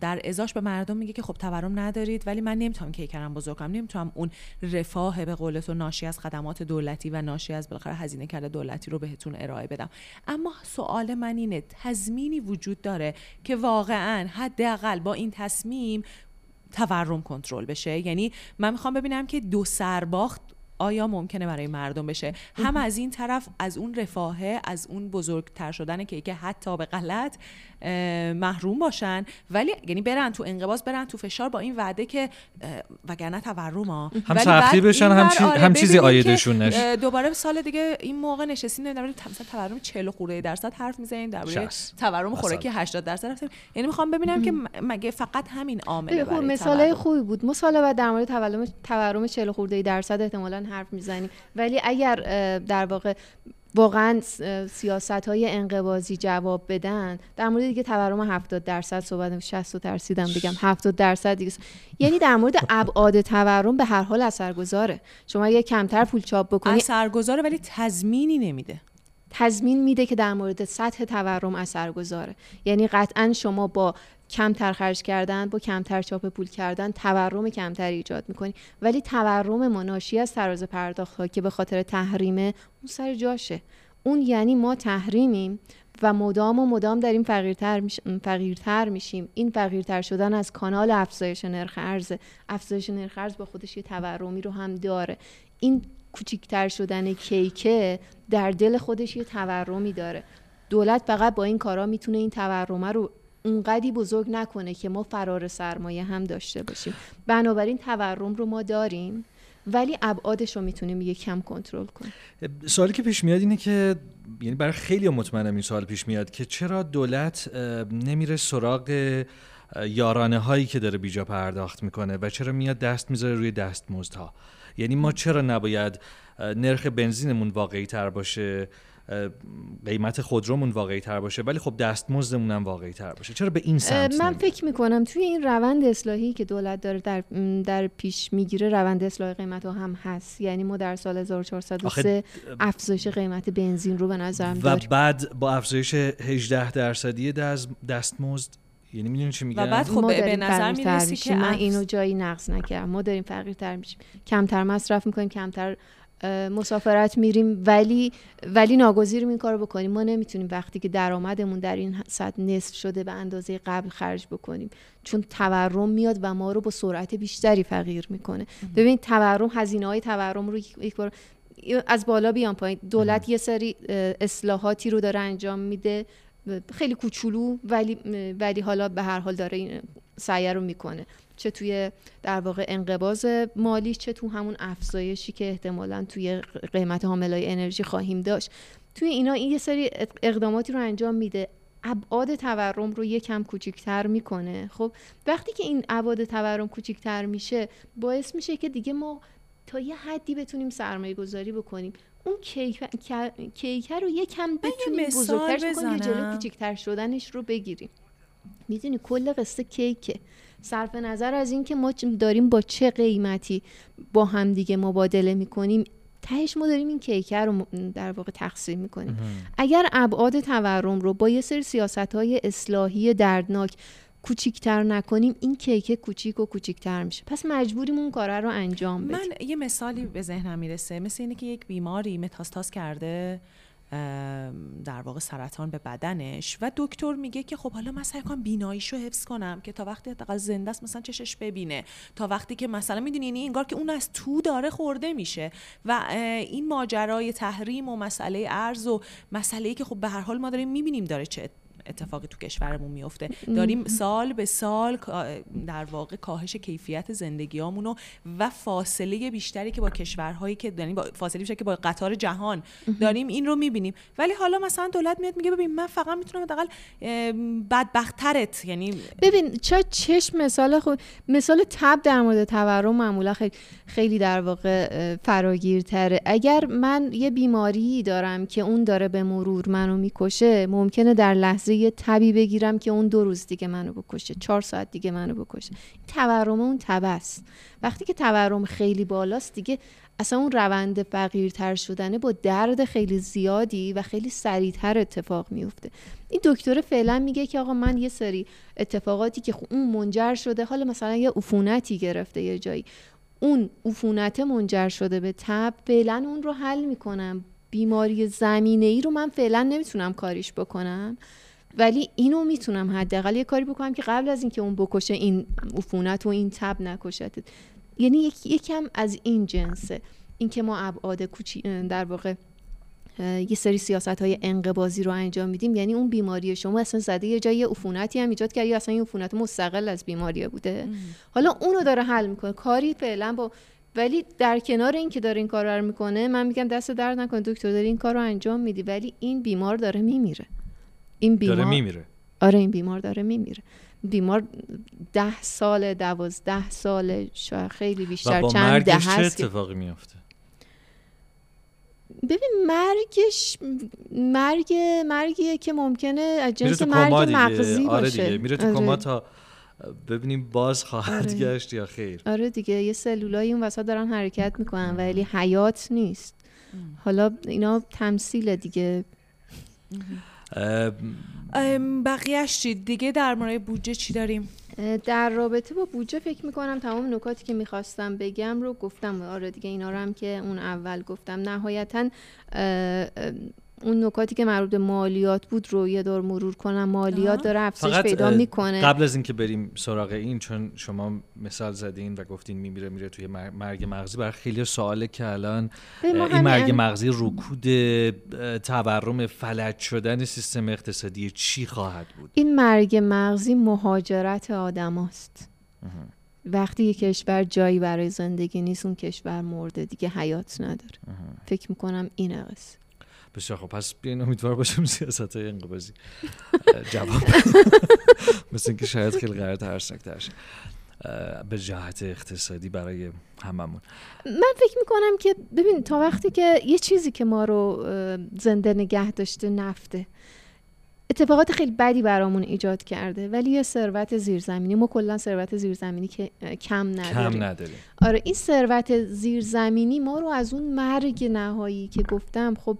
در ازاش به مردم میگه که خب تورم ندارید ولی من نمی‌تونم کیکرم بزرگ کنم. نمی‌تونم اون رفاه به قول تو ناشی از خدمات دولتی و ناشی از بالاخره هزینه کرده دولتی رو بهتون ارائه بدم. اما سوال من اینه تضمینی وجود داره که واقعا حداقل با این تصمیم تورم کنترل بشه؟ یعنی من می‌خوام ببینم که دو سرباخت آیا ممکنه برای مردم بشه؟ هم از این طرف از اون رفاهه از اون بزرگتر شدن که که حتی به غلط محروم باشن. ولی یعنی برن تو انقباض برن تو فشار با این وعده که وگرنه تورم ها هم سختی بشن هم, چی... آره هم چیزی آیدشون نشه دوباره سال دیگه این موقع نشستیم در مثلا تورم 40 خورده درصد حرف می‌زنیم در تورم خوراکی 80 درصد رفتیم یعنی می‌خوام ببینم که مگه فقط همین عامله خب مثالای خوبی بود. بعد در مورد تورم تورم 40 خورده درصد احتمالاً حرف می‌زنیم ولی اگر در واقع واقعا سیاست های انقبازی جواب بدن در مورد دیگه تورم 70 درصد صحبت 60 درصدم بگم 70 درصد دیگه یعنی در مورد ابعاد تورم به هر حال اثرگذاره. شما اگه کمتر پول چاپ بکنی اثرگذاره ولی تضمینی نمیده. تضمین میده که در مورد سطح تورم اثرگذاره یعنی قطعا شما با کمتر خرج کردن با کمتر چاپ پول کردن تورم کمتر ایجاد می‌کنی. ولی تورم ما ناشی از تراز پرداخت ها که به خاطر تحریمه اون سر جاشه. اون یعنی ما تحریمیم و مدام و مدام داریم فقیرتر, میش... فقیرتر میشیم. این فقیرتر شدن از کانال افزایش نرخ ارز افزایش نرخ ارز با خودش یه تورمی رو هم داره. این کوچیکتر شدن کیکه در دل خودش یه تورمی داره. دولت فقط با این کارا می‌تونه این تورمه رو اونقدی بزرگ نکنه که ما فرار سرمایه هم داشته باشیم. بنابراین تورم رو ما داریم ولی ابعادش رو می‌تونیم یک کم کنترل کنیم سوالی که پیش میاد اینه که یعنی برای خیلی مطمئنم این سوال پیش میاد که چرا دولت نمیره سراغ یارانه هایی که داره بیجا پرداخت می‌کنه و چرا میاد دست می‌ذاره روی دستمزدها؟ یعنی ما چرا نباید نرخ بنزینمون واقعی تر باشه قیمت خودرومون واقعی تر باشه ولی خب دستمزدمون هم واقعی تر باشه. چرا به این سمت من فکر می‌کنم توی این روند اصلاحی که دولت داره در, در پیش می‌گیره روند اصلاح قیمت ها هم هست. یعنی ما در سال 1403 افزایش قیمت بنزین رو به نظرم و بعد با افزایش 18 درصدی دستمزد یعنی می‌دونی چی میگم؟ و بعد خب به نظر می‌رسی که من اینو جایی نقص نکردم. ما داریم فقیرتر میشیم. کمتر مصرف می‌کنیم کمتر مسافرت میریم ولی ولی ناگزیریم این کارو بکنیم. ما نمی‌تونیم وقتی که درآمدمون در این سطح نصف شده به اندازه قبل خرج بکنیم. چون تورم میاد و ما رو با سرعت بیشتری فقیر می‌کنه. ببین تورم هزینه های تورم رو یک بار از بالا بیان پایین. دولت یه سری اصلاحاتی رو داره انجام میده. خیلی کوچولو ولی ولی حالا به هر حال داره این سعی رو می‌کنه. چه توی در واقع انقباز مالی چه تو همون افزایشی که احتمالا توی قیمت حاملای انرژی خواهیم داشت. توی اینا این یه سری اقداماتی رو انجام میده. ابعاد تورم رو یکم کوچیکتر می‌کنه. خب وقتی که این ابعاد تورم کوچیکتر میشه باعث میشه که دیگه ما تا یه حدی بتونیم سرمایه گذاری بکنیم. اون کیکر رو یکم بتونیم بزرگترش بکنیم جلو کوچیکتر شدنش رو بگیریم. می‌دونی کل قصه کیکه. صرف نظر از اینکه ما داریم با چه قیمتی با هم دیگه مبادله می‌کنیم تهش ما داریم این کیکه رو در واقع تقسیم می‌کنیم. اگر ابعاد تورم رو با یه سری سیاست های اصلاحی دردناک کوچیکتر نکنیم این کیک کوچیک و کوچیکتر میشه. پس مجبوریم اون کاره رو انجام بدیم. من یه مثالی به ذهنم می‌رسه مثل اینه که یک بیماری متاستاز کرده در واقع سرطان به بدنش و دکتر میگه که خب حالا من سعی کنم بیناییشو حفظ کنم که تا وقتی حداقل زنده است مثلا چشش ببینه. تا وقتی که مثلا می‌دونی یعنی انگار که اون از تو داره خورده میشه و این ماجرای تحریم و مسئله ارز و مسئله ای که خب به هر حال ما داریم می‌بینیم داره چه اتفاقی تو کشورمون میفته داریم سال به سال در واقع کاهش کیفیت زندگیامونو و فاصله بیشتری که با کشورهایی که داریم با فاصله بیشتری که با قطار جهان داریم این رو می‌بینیم. ولی حالا مثلا دولت میاد میگه ببین من فقط می‌تونم حداقل بدبخترت یعنی ببین چه چشم مثال خود مثال تب در مورد تورم معمولا خیلی خیلی در واقع فراگیرتره. اگر من یه بیماری دارم که اون داره به مرور منو می‌کشه ممکنه در لحظه یه تبی بگیرم که اون دو روز دیگه منو بکشه. چهار ساعت دیگه منو بکشه. تورم اون تبه است. وقتی که تورم خیلی بالاست دیگه اصلا اون روند فقیرتر شدنه با درد خیلی زیادی و خیلی سریعتر اتفاق میفته این دکتر فعلا میگه که آقا من یه سری اتفاقاتی که اون منجر شده حالا مثلا یه عفونتی گرفته یه جایی. اون عفونت منجر شده به تب فعلا اون رو حل می‌کنم. بیماری زمینه ای رو من فعلا نمی‌تونم کاریش بکنم. ولی اینو می‌تونم حداقل یه کاری بکنم که قبل از اینکه اون بکشه این عفونت و این تب نکشتت. یعنی یک یکم از این جنسه. اینکه ما ابعاد کوچی در واقع یه سری سیاست های انقبازی رو انجام میدیم. یعنی اون بیماری شما اصلا زده یه جایی عفونتی هم ایجاد کرد یا اصلا این عفونت مستقل از بیماری بوده. حالا اونو داره حل می‌کنه. کاری فعلا با ولی در کنار این که داره این کار رو می‌کنه من میگم دست درد نکن دکتر داری این کار رو انجام میدی. ولی این بیمار داره میمیره. این بیمار داره میمیره. آره این بیمار داره میمیره. بیمار ده سال دوازده سال شاید خیلی بیشتر و با چند ده چه اتفاقی میافته؟ ببین مرگش مرگ مرگیه که ممکنه از جنس مرگ مغزی آره باشه. دیگه. میره تو آره. کما تا ببینیم باز خواهد آره. گشت یا خیر. آره دیگه یه سلولای اون وسط دارن حرکت می‌کنن ولی حیات نیست. حالا اینا تمثیل دیگه. بقیهش چی؟ دیگه در مورد بودجه چی داریم؟ در رابطه با بودجه فکر می‌کنم تمام نکاتی که می‌خواستم بگم رو گفتم. آره دیگه اینا رو هم که اون اول گفتم. نهایتا اه، اه، اون نکاتی که مربوط به مالیات بود رو یه دور مرور کنم. مالیات. داره افزایش پیدا می‌کنه. قبل از اینکه بریم سراغ این چون شما مثال زدین و گفتین میمیره میره توی مر- مرگ مغزی برای خیلی سواله که الان این مرگ مغزی رکود تورم فلج شدن سیستم اقتصادی چی خواهد بود؟ این مرگ مغزی مهاجرت آدماست. وقتی یه کشور جایی برای زندگی نیست اون کشور مرده دیگه حیات نداره. فکر می‌کنم این قصه بسیار خب پس بیاین امیدوار باشیم سیاست های انقباضی. اه، جواب. مثل اینکه شاید خیلی قرار ترسناک تر شه. اه، به جهت اقتصادی برای هممون. من فکر می‌کنم که ببین تا وقتی که یه چیزی که ما رو زنده نگه داشته نفته. اتفاقات خیلی بدی برامون ایجاد کرده ولی یه ثروت زیرزمینی. ما کلا ثروت زیرزمینی که کم نداریم. کم نداریم. آره این ثروت زیرزمینی ما رو از اون مرگ نهایی که گفتم خب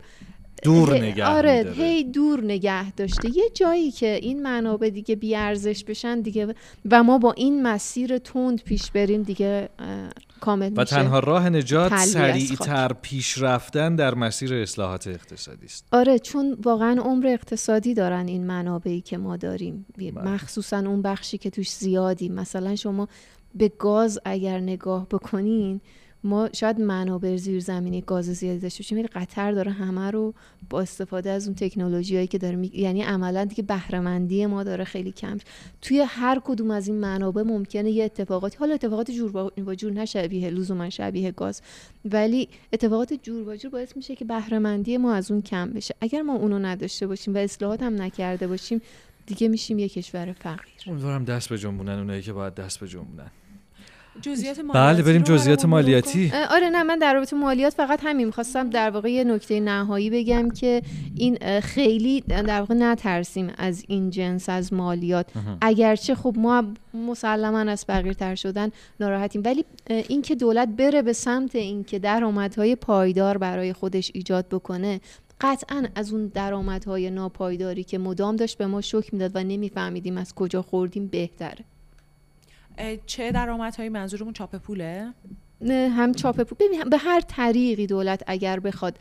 دور نگه آره می‌داره. هی دور نگه داشته. یه جایی که این منابع دیگه بیارزش بشن دیگه و ما با این مسیر تند پیش بریم دیگه کامل و میشه. تنها راه نجات سریعتر پیش رفتن در مسیر اصلاحات اقتصادی است. آره چون واقعا عمر اقتصادی دارن این منابعی که ما داریم. بله. مخصوصا اون بخشی که توش زیادی. مثلا شما به گاز اگر نگاه بکنین ما شاید منابع زیرزمینی گاز زیادی داشته باشیم ولی قطر داره همه رو با استفاده از اون تکنولوژی هایی که داره می... یعنی عملا دیگه بهرهمندی ما داره خیلی کم. توی هر کدوم از این منابع ممکنه یه اتفاقاتی حالا اتفاقات جور با با جور نه شبیه لزوما شبیه گاز ولی اتفاقات جور با جور باعث میشه که بهرهمندی ما از اون کم بشه. اگر ما اونو نداشته باشیم و اصلاحات هم نکرده باشیم دیگه میشیم یه کشور فقیر. امیدوارم دست به جنبونن اونایی که باید دست به جنبونن جزئیات مالیاتی بله بریم جزئیات مالیاتی. آره نه من در رابطه مالیات فقط همین می‌خواستم در واقع یه نکته نهایی بگم که این خیلی در واقع نترسیم از این جنس از مالیات. اگرچه خب ما مسلما از فقیرتر شدن ناراحتیم ولی اه، این که دولت بره به سمت اینکه درآمدهای پایدار برای خودش ایجاد بکنه قطعا از اون درآمدهای ناپایداری که مدام داشت به ما شوک می‌داد و نمیفهمیدیم از کجا خوردیم بهتره. چه درآمدهایی منظورمون چاپ پوله؟ نه، هم چاپ پول به هر طریقی دولت اگر بخواد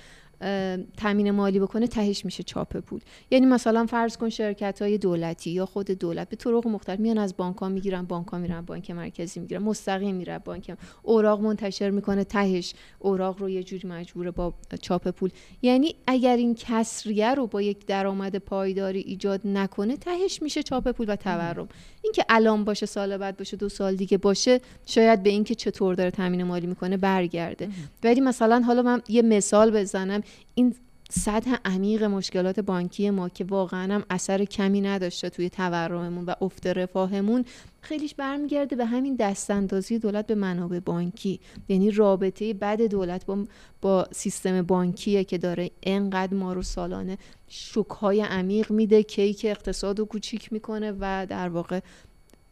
تامین مالی بکنه تهش میشه چاپ پول. یعنی مثلا فرض کن شرکت های دولتی یا خود دولت به طرق مختلف میان از بانک ها می‌گیرن بانک ها میرن بانک مرکزی می‌گیرن مستقیم میره بانک اوراق منتشر می‌کنه تهش. اوراق رو یه جوری مجبوره با چاپ پول. یعنی اگر این کسریه رو با یک درآمد پایداری ایجاد نکنه تهش میشه چاپ پول و تورم. اینکه الان باشه سال بعد باشه دو سال دیگه باشه شاید به اینکه چطور داره تامین مالی می‌کنه برگرده. ولی مثلا حالا من یه مثال بزنم. این سطح عمیق مشکلات بانکی ما که واقعا هم اثر کمی نداشته توی تورممون و افت رفاهمون خیلیش برمیگرده به همین دستاندازی دولت به منابع بانکی. یعنی رابطه بد دولت با, با سیستم بانکیه که داره انقدر ما رو سالانه شکهای عمیق میده کیک اقتصاد رو کوچیک می‌کنه و در واقع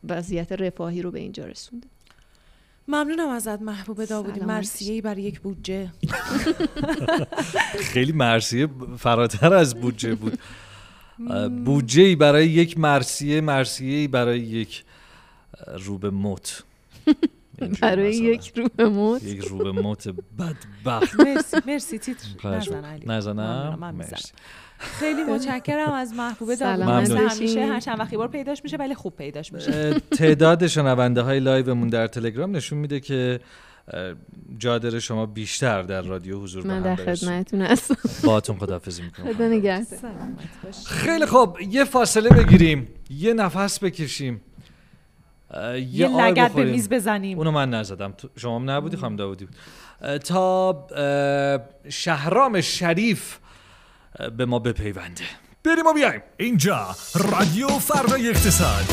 وضعیت رفاهی رو به اینجا رسونده. ممنونم ازت محبوب داوودی. سلام مرسیه برای یک بودجه. خیلی مرسیه فراتر از بودجه بود. بودجه ای برای یک مرسیه مرسیه ای برای یک اه، رو به موت. برای. یک رو به موت. یک رو به موت بدبخت. مرسی مرسی تیتر. نزن. علی. نزنم. مرسی. خیلی متشکرم از محبوب ممنون. همیشه. هر چند وقتی بار پیداش میشه ولی خوب پیداش میشه. تعداد شنونده های لایومون در تلگرام نشون میده که جادر شما بیشتر در رادیو حضور من در. خدمتتون هستم. باهاتون خداحافظی می‌کنم. خدا نگهدار. خیلی خوب. یه فاصله بگیریم. یه نفس بکشیم. یه, لگد به. میز بزنیم. اونو من نزدم. شما هم نبودی خانم داودی بود. تا شهرام شریف به ما بپیونده. بریم و بیایم. اینجا رادیو فردای اقتصاد.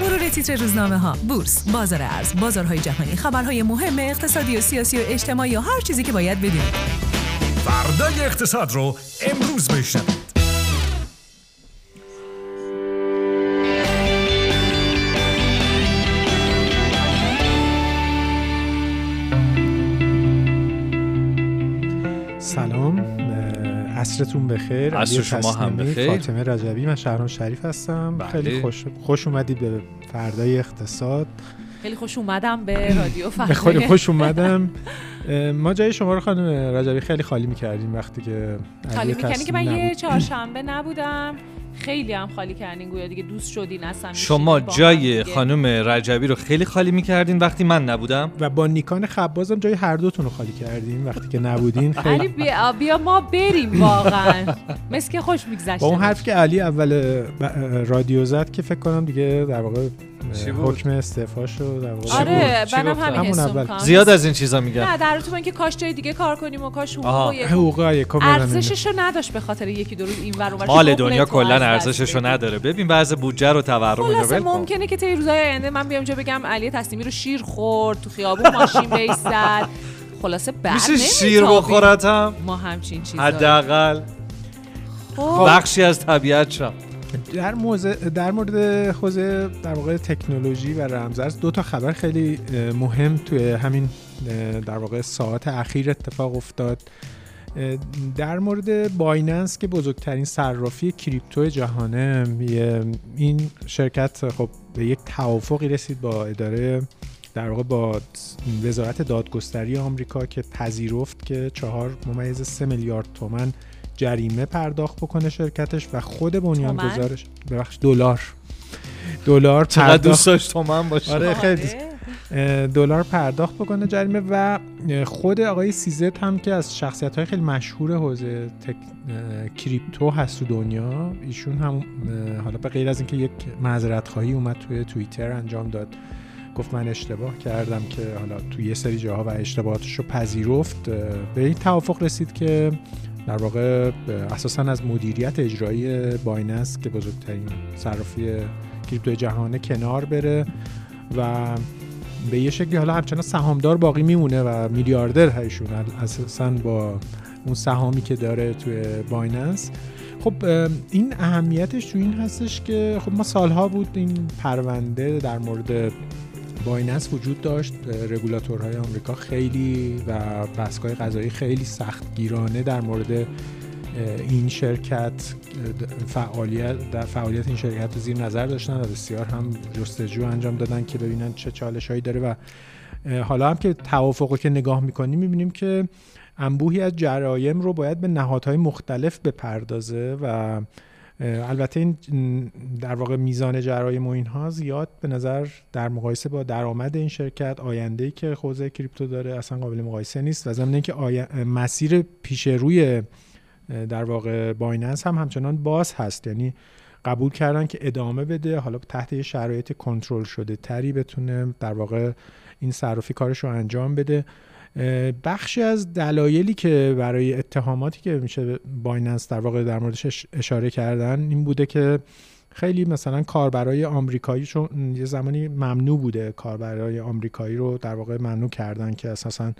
مرور تیتر روزنامه ها بورس بازار ارز بازارهای جهانی خبرهای مهم اقتصادی و سیاسی و اجتماعی و هر چیزی که باید بدونید. فردای اقتصاد رو امروز بشنوید. عصرتون بخیر عصر شما هم بخیر. فاطمه رجبی من شهرام شریف هستم بله. خیلی خوش خوش اومدید به فردای اقتصاد خیلی خوش اومدم به رادیو به خیلی خوش اومدم ما جای شما رو خانم رجبی خیلی خالی می‌کردیم وقتی که خالی می‌کنی که من یه. چهارشنبه نبودم خیلی هم خالی کردین گویا دیگه دوست شدین اصلا شما جای خانم رجبی رو خیلی خالی می‌کردین وقتی من نبودم؟ و با نیکان خبازم جای هر دوتون رو خالی کردیم وقتی که نبودین علی خیلی بیا, بیا ما بریم واقعا. مثل که خوش میگذشته با اون حرفی که علی اول رادیو زد که فکر کنم دیگه در واقع؟ حکم در واقع آره منم؟ همین همون حسو اول. می‌کنم زیاد از این چیزا میگن نه در تو اینکه کاش جای دیگه کار کنیم و کاش. حقوق ارزشش رو نداشت به خاطر یکی دو روز این ور اون. مال دنیا تو کلا ارزشش رو. نداره ببین بعض بودجه رو تورم اینو خلاصه ول کن ممکنه که طی روزهای آینده من بیام اینجا بگم علی تسلیمی رو شیر خورد تو خیابون ماشین بیس زد خلاصه بعد میشه شیر. بخورتم ما همچین چیزا حداقل خب بخشی از طبیعت شم در در مورد حوزه در واقع تکنولوژی و رمزارز دو تا خبر خیلی مهم توی همین در واقع ساعت اخیر اتفاق افتاد. در مورد بایننس که بزرگترین صرافی کریپتو جهانه این شرکت خب به یک توافقی رسید با اداره در واقع با وزارت دادگستری آمریکا که پذیرفت که چهار ممیز سه میلیارد تومن جریمه پرداخت بکنه شرکتش و خود بنیانگذارش. ببخش دلار. دلار چقدر پرداخت. دوست داشت تو من باشه. آره خیلی آره. دلار پرداخت بکنه جریمه و خود آقای سیزت هم که از شخصیت های خیلی مشهور حوزه تک... کریپتو هست تو دنیا ایشون هم حالا به غیر از اینکه یک معذرت خواهی اومد توی توییتر انجام داد گفت من اشتباه کردم که حالا توی یه سری جاها و اشتباهاتش رو پذیرفت به این توافق رسید که در واقع اساسا از مدیریت اجرایی بایننس که بزرگترین صرافی کریپتو جهانه کنار بره و به یه شکلی حالا همچنان سهامدار باقی میمونه و میلیاردر هایشون اساسا با اون سهامی که داره توی بایننس. خب این اهمیتش تو این هستش که خب ما سالها بود این پرونده در مورد بایننس وجود داشت. رگولاتورهای آمریکا خیلی و دستگاه قضایی خیلی سختگیرانه در مورد این شرکت فعالیت در فعالیت این شرکت رو زیر نظر داشتن و بسیار هم جستجو انجام دادن که ببینن چه چالش هایی داره و حالا هم که توافق که نگاه می‌کنیم می‌بینیم که انبوهی از جرایم رو باید به نهادهای مختلف بپردازه و البته این در واقع میزان جرایم و اینها زیاد به نظر در مقایسه با درآمد این شرکت آینده که حوزه کریپتو داره اصلا قابل مقایسه نیست و ضمن اینکه مسیر پیش روی در واقع بایننس هم همچنان باز هست. یعنی قبول کردن که ادامه بده حالا تحت شرایط کنترل شده تری بتونه در واقع این صرافی کارش رو انجام بده. بخشی از دلایلی که برای اتهاماتی که میشه بایننس در واقع در موردش اشاره کردن این بوده که خیلی مثلا کاربرای آمریکایی چون یه زمانی ممنوع بوده کاربرای آمریکایی رو در واقع ممنوع کردن که اساسا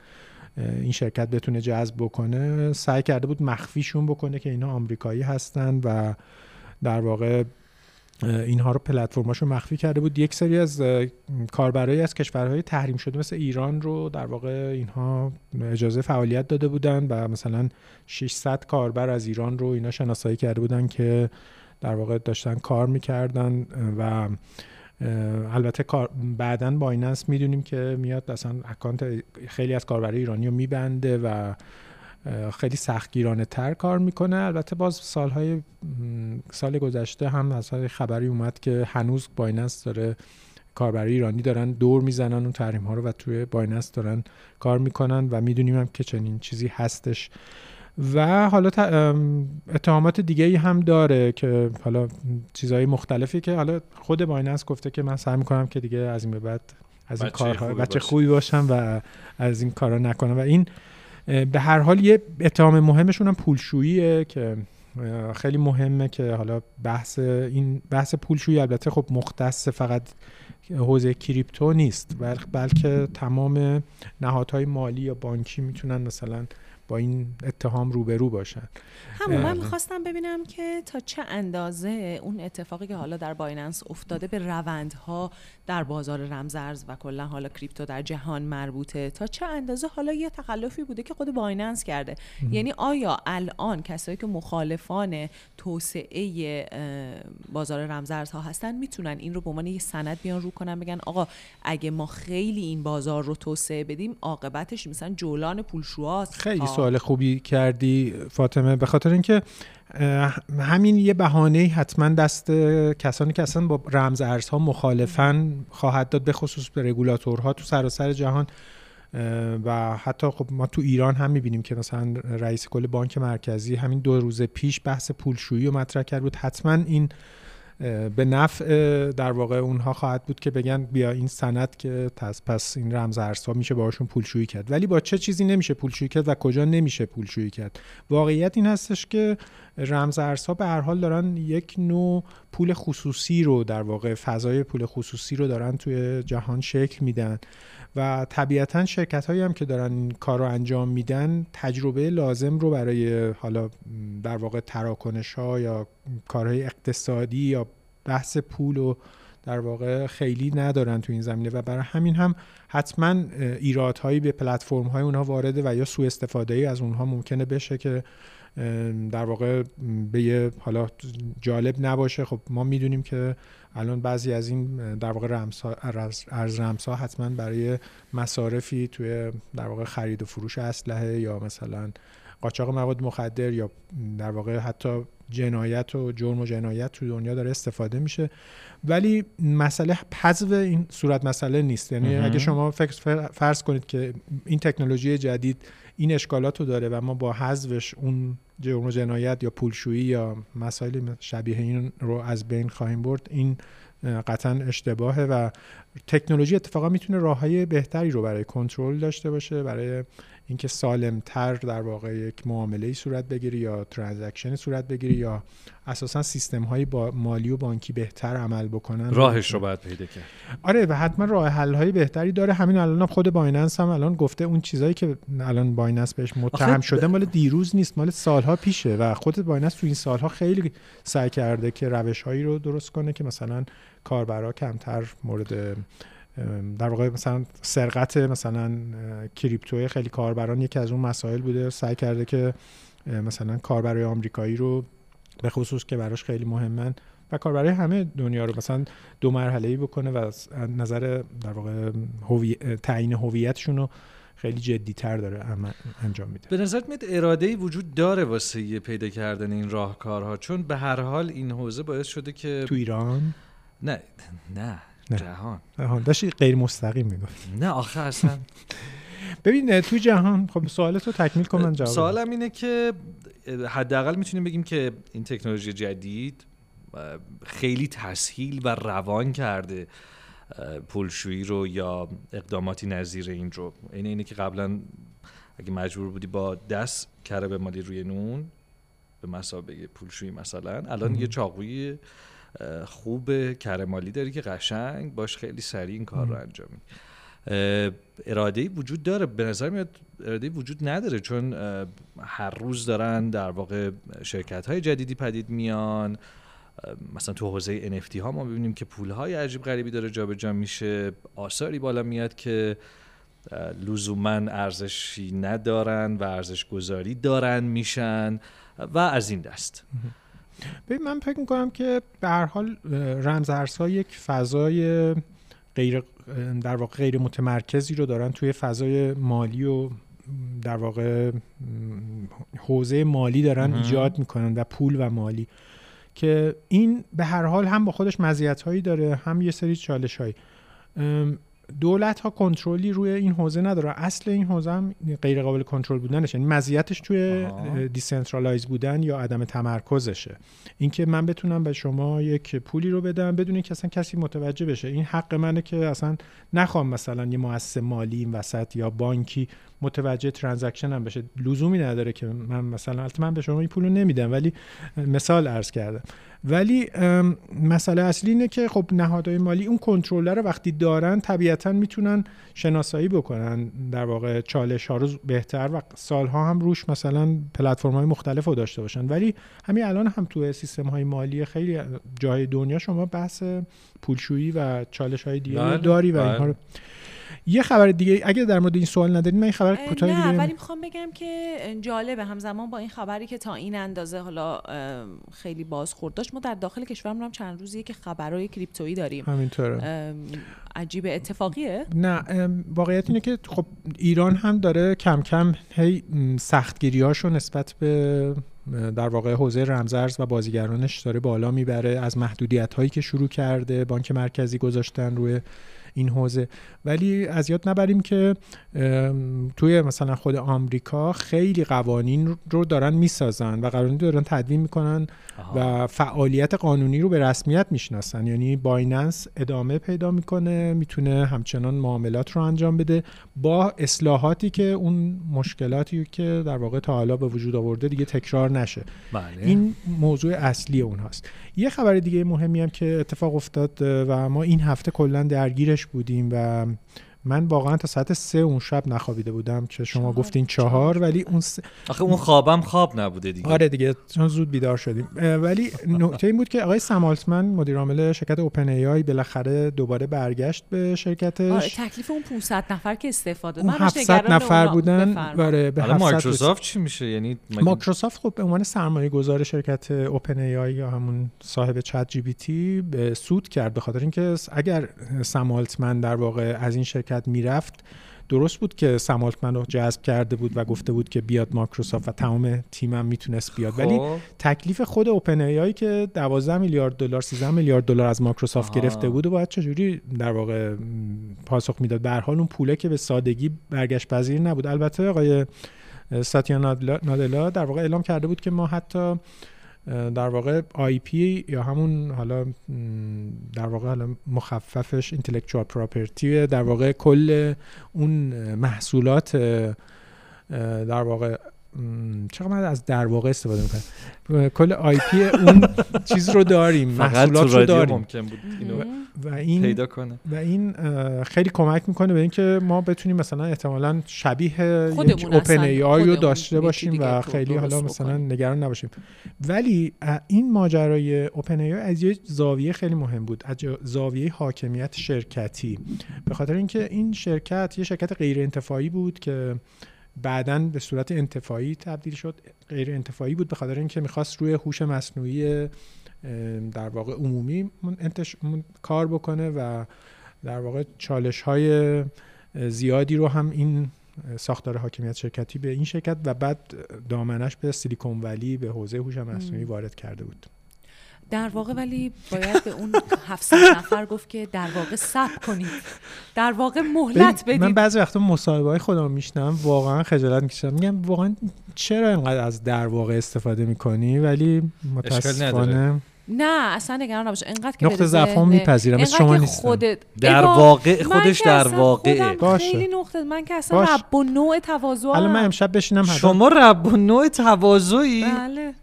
این شرکت بتونه جذب بکنه. سعی کرده بود مخفیشون بکنه که اینا آمریکایی هستن و در واقع اینها رو پلتفرماشو مخفی کرده بود. یک سری از کاربرایی از کشورهای تحریم شده مثل ایران رو در واقع اینها اجازه فعالیت داده بودن و مثلا 600 کاربر از ایران رو اینا شناسایی کرده بودن که در واقع داشتن کار می‌کردن و البته کار بعدا بایننس می‌دونیم که میاد مثلا account خیلی از کاربرای ایرانی رو میبنده و خیلی سختگیرانه تر کار می‌کنه. البته باز سالهای سال گذشته هم از خبری اومد که هنوز بایننس داره کاربرای ایرانی دارن دور می‌زنن اون تحریم ها رو و توی بایننس دارن کار می‌کنن و می‌دونیم هم که چنین چیزی هستش. و حالا اتهامات دیگه ای هم داره که حالا چیزهای مختلفی که حالا خود بایننس گفته که من سعی می‌کنم که دیگه از این به بعد از این کارها بچه خوبی باشم و از این کارا نکنم. و این به هر حال یه اتهام مهمشون هم پولشوییه که خیلی مهمه که حالا بحث این بحث پولشویی البته خب مختص فقط حوزه کریپتو نیست بلکه تمام نهادهای مالی یا بانکی می‌تونن مثلا با این اتهام روبرو باشن. همون من می‌خواستم ببینم که تا چه اندازه اون اتفاقی که حالا در بایننس افتاده به روندها در بازار رمزارز و کلا حالا کریپتو در جهان مربوطه تا چه اندازه حالا یه تخلفی بوده که خود بایننس کرده. یعنی آیا الان کسایی که مخالفان توسعه بازار رمزارزها هستن می‌تونن این رو به عنوان یه سند بیان رو کنن بگن آقا اگه ما خیلی این بازار رو توسعه بدیم عاقبتش مثلا جولان پولشوهاست. خیلی سوال خوبی کردی فاطمه. به خاطر اینکه همین یه بهانه حتما دست کسانی که اصلا با رمز ارزها مخالفن خواهد داد به خصوص به رگولاتورها تو سراسر جهان. و حتی خب ما تو ایران هم می‌بینیم که مثلا رئیس کل بانک مرکزی همین دو روز پیش بحث پولشویی رو مطرح کرد. بود حتما این به نفع در واقع اونها خواهد بود که بگن بیا این سند که پس این رمز ارزها میشه باشون پولشویی کرد. ولی با چه چیزی نمیشه پولشویی کرد و کجا نمیشه پولشویی کرد؟ واقعیت این هستش که رمز ارزها به هر حال دارن یک نوع پول خصوصی رو در واقع فضای پول خصوصی رو دارن توی جهان شکل میدن. و طبیعتا شرکت هایی هم که دارن این کار رو انجام میدن تجربه لازم رو برای حالا در واقع تراکنش ها یا کارهای اقتصادی یا بحث پول و در واقع خیلی ندارن تو این زمینه و برای همین هم حتما ایرادهایی به پلتفرم های اونها وارده و یا سوء استفاده ای از اونها ممکنه بشه که در واقع به یه حالا جالب نباشه. خب ما می‌دونیم که الان بعضی از این در واقع رمزها ارز رمزها حتما برای مصارفی توی در واقع خرید و فروش اسلحه یا مثلا قاچاق مواد مخدر یا در واقع حتی جنایت و جرم و جنایت تو دنیا داره استفاده میشه. ولی مسئله حذف این صورت مسئله نیست. یعنی اگه شما فکر فرض کنید که این تکنولوژی جدید این اشکالات رو داره و ما با حذفش اون جرم و جنایت یا پولشویی یا مسائل شبیه این رو از بین خواهیم برد. این قطعا اشتباهه و تکنولوژی اتفاقا می‌تونه راههای بهتری رو برای کنترل داشته باشه برای اینکه سالمتر در واقع یک معامله صورت بگیری یا transaction صورت بگیری یا اساسا سیستم های با مالی و بانکی بهتر عمل بکنن. راهش رو باید پیدا کرد. آره و حتما راه حل های بهتری داره. همین الان خود بایننس هم الان گفته اون چیزایی که الان بایننس بهش متهم شده مال دیروز نیست مال سالها پیشه و خود بایننس تو این سالها خیلی سعی کرده که روش هایی رو درست کنه که مثلا کاربرا کمتر مورد در واقع مثلا سرقت مثلا کریپتو خیلی کاربران یکی از اون مسائل بوده. سعی کرده که مثلا کاربرای آمریکایی رو به خصوص که براش خیلی مهمن و کاربرای همه دنیا رو مثلا دو مرحله ای بکنه و از نظر در واقع هوی... تعیین هویتشون رو خیلی جدیتر داره عمل- انجام میده. به نظرت میاد اراده ای وجود داره واسه پیدا کردن این راهکارها؟ چون به هر حال این حوزه باعث شده که تو ایران؟ نه نه نه. جهان. آها، داشتی غیر مستقیم می‌گفت نه آخه اصلا. ببین تو جهان خب سوالتو تکمیل کن من جواب. سوالم اینه که حداقل می‌تونیم بگیم که این تکنولوژی جدید خیلی تسهیل و روان کرده پولشویی رو یا اقداماتی نظیر این رو. این اینه که قبلا اگه مجبور بودی با دست کره بمالی روی نون به مسابقه پولشویی مثلا الان یه چاقوی خوب کرمالی داری که قشنگ باش خیلی سریع این کار رو انجام میدی. اراده ای وجود داره. به نظر میاد اراده وجود نداره چون هر روز دارن در واقع شرکت های جدیدی پدید میان. مثلا تو حوزه NFT ها ما ببینیم که پول های عجیب غریبی داره جابجا میشه. آثاری بالا میاد که لزوما ارزشی ندارن و ارزش گذاری دارن میشن و از این دست. ببین من فکر می‌کنم که به هر حال رمزارزها یک فضای غیر در واقع غیر متمرکزی رو دارن توی فضای مالی و در واقع حوزه مالی دارن مهم. ایجاد می‌کنن و پول و مالی که این به هر حال هم با خودش مزیت هایی داره هم یه سری چالش هایی دولت ها کنترلی روی این حوزه نداره. اصل این حوزه هم غیر قابل کنترل بودنش. یعنی مزیتش توی. decentralize بودن یا عدم تمرکزشه. اینکه من بتونم به شما یک پولی رو بدم بدون اینکه اصلا کسی متوجه بشه. این حق منه که اصلا نخوام مثلا یه مؤسسه مالی این وسط یا بانکی متوجه transaction هم بشه. لزومی نداره که من مثلا البته من به شما این پول رو نمیدم ولی مثال عرض کردم. ولی مسئله اصلی اینه که خب نهادهای مالی اون کنترل رو وقتی دارن طبیعتا می‌تونن شناسایی بکنن در واقع چالش ها رو بهتر و سالها هم روش مثلا پلتفرم های مختلف رو داشته باشن ولی همین الان هم تو سیستم های مالی خیلی جای دنیا شما بحث پولشویی و چالش های دیگه بله، داری و بله. اینها رو یه خبر دیگه اگه در مورد این سوال ندارین من این خبر اه، کوتاهی نه دیگه ولی می‌خوام بگم که جالبه همزمان با این خبری که تا این اندازه حالا خیلی بازخورد داشت ما در داخل کشورمون هم چند روزیه که خبرهای کریپتویی داریم. همینطوره. عجیب اتفاقیه. نه واقعیت اینه که خب ایران هم داره کم کم هی سختگیری هاشو نسبت به در واقع حوزه رمزارز و بازیگرانش داره بالا می‌بره. از محدودیت هایی که شروع کرده بانک مرکزی گذاشتن روی این حوزه. ولی از یاد نبریم که توی مثلا خود آمریکا خیلی قوانین رو دارن می‌سازن و قوانین دارن تدوین می‌کنن و فعالیت قانونی رو به رسمیت می‌شناسن. یعنی بایننس ادامه پیدا می‌کنه می‌تونه همچنان معاملات رو انجام بده با اصلاحاتی که اون مشکلاتی که در واقع تا حالا به وجود آورده دیگه تکرار نشه. بله. این موضوع اصلی اونهاست. یه خبر دیگه مهمی هم که اتفاق افتاد و ما این هفته کلا درگیرش بودیم و من واقعا تا ساعت سه اون شب نخوابیده بودم که شما چهار- گفتین چهار ولی اون س... آخه اون خوابم خواب نبوده دیگه. آره دیگه چون زود بیدار شدیم. ولی نکته این بود که آقای سمالتمن مدیر عامل شرکت اوپن ای آی بالاخره دوباره برگشت به آره شرکتش تکلیف اون 500 نفر که استفاده اون من همش 700 نگران نفر. بودن. آره به حالا 700 مایکروسافت چی میشه؟ یعنی مایکروسافت خب به عنوان سرمایه گذار شرکت اوپن ای آی یا همون صاحب چت جی بی تی به سود کرد به خاطر اینکه اگر سم آلتمن در واقع از این شرکت می‌رفت درست بود که سم آلتمن رو جذب کرده بود و گفته بود که بیاد مایکروسافت و تمام تیمم می‌تونست بیاد ولی خب. تکلیف خود اوپن ای آی که 12 میلیارد دلار 13 میلیارد دلار از مایکروسافت. گرفته بود و باید چجوری در واقع پاسخ می‌داد به هر حال اون پوله که به سادگی برگشت پذیر نبود البته آقای ساتیا نادلا در واقع اعلام کرده بود که ما حتی در واقع IP یا همون حالا در واقع حالا مخففش intellectual property در واقع کل اون محصولات در واقع چقدر از در واقع استفاده می‌کنم. کل IP اون چیز رو داریم محصولات رو داریم. ممکن بود اینو و این پیدا کنه. و این خیلی کمک می‌کنه به اینکه ما بتونیم مثلا احتمالا شبیه یک خودمون اوپن اصلا، ای آی رو خودمون داشته باشیم و خیلی حالا مثلا. نگران نباشیم. ولی این ماجرای اوپن ای آی از یه زاویه خیلی مهم بود از زاویه حاکمیت شرکتی. به خاطر اینکه این شرکت یه شرکت غیر انتفاعی بود که بعدا به صورت انتفاعی تبدیل شد. غیر انتفاعی بود به خاطر اینکه می‌خواست روی هوش مصنوعی در واقع عمومی انتش... کار بکنه و در واقع چالش های زیادی رو هم این ساختار حاکمیت شرکتی به این شرکت و بعد دامنش به سیلیکون ولی به حوزه هوش مصنوعی وارد کرده بود. در واقع ولی باید به اون 700 نفر گفت که در واقع صبر کنید. در واقع مهلت ببین، من بدید. بعضی وقتا مصاحبه های خودم میشنم واقعا خجالت می‌کشم. میگم واقعا چرا اینقدر از در واقع استفاده می‌کنی؟ ولی متاسفانه نه اصلا نگران نباش. انقدر که نقطه ذهنه، میپذیرم شما که نیستم. خودت در واقع خودش در خودم باشه. خیلی نقطه من که اصلا باشه. رب و نوع تواضع الان من امشب بشینم شما رب و نوع تواضعی؟ بله.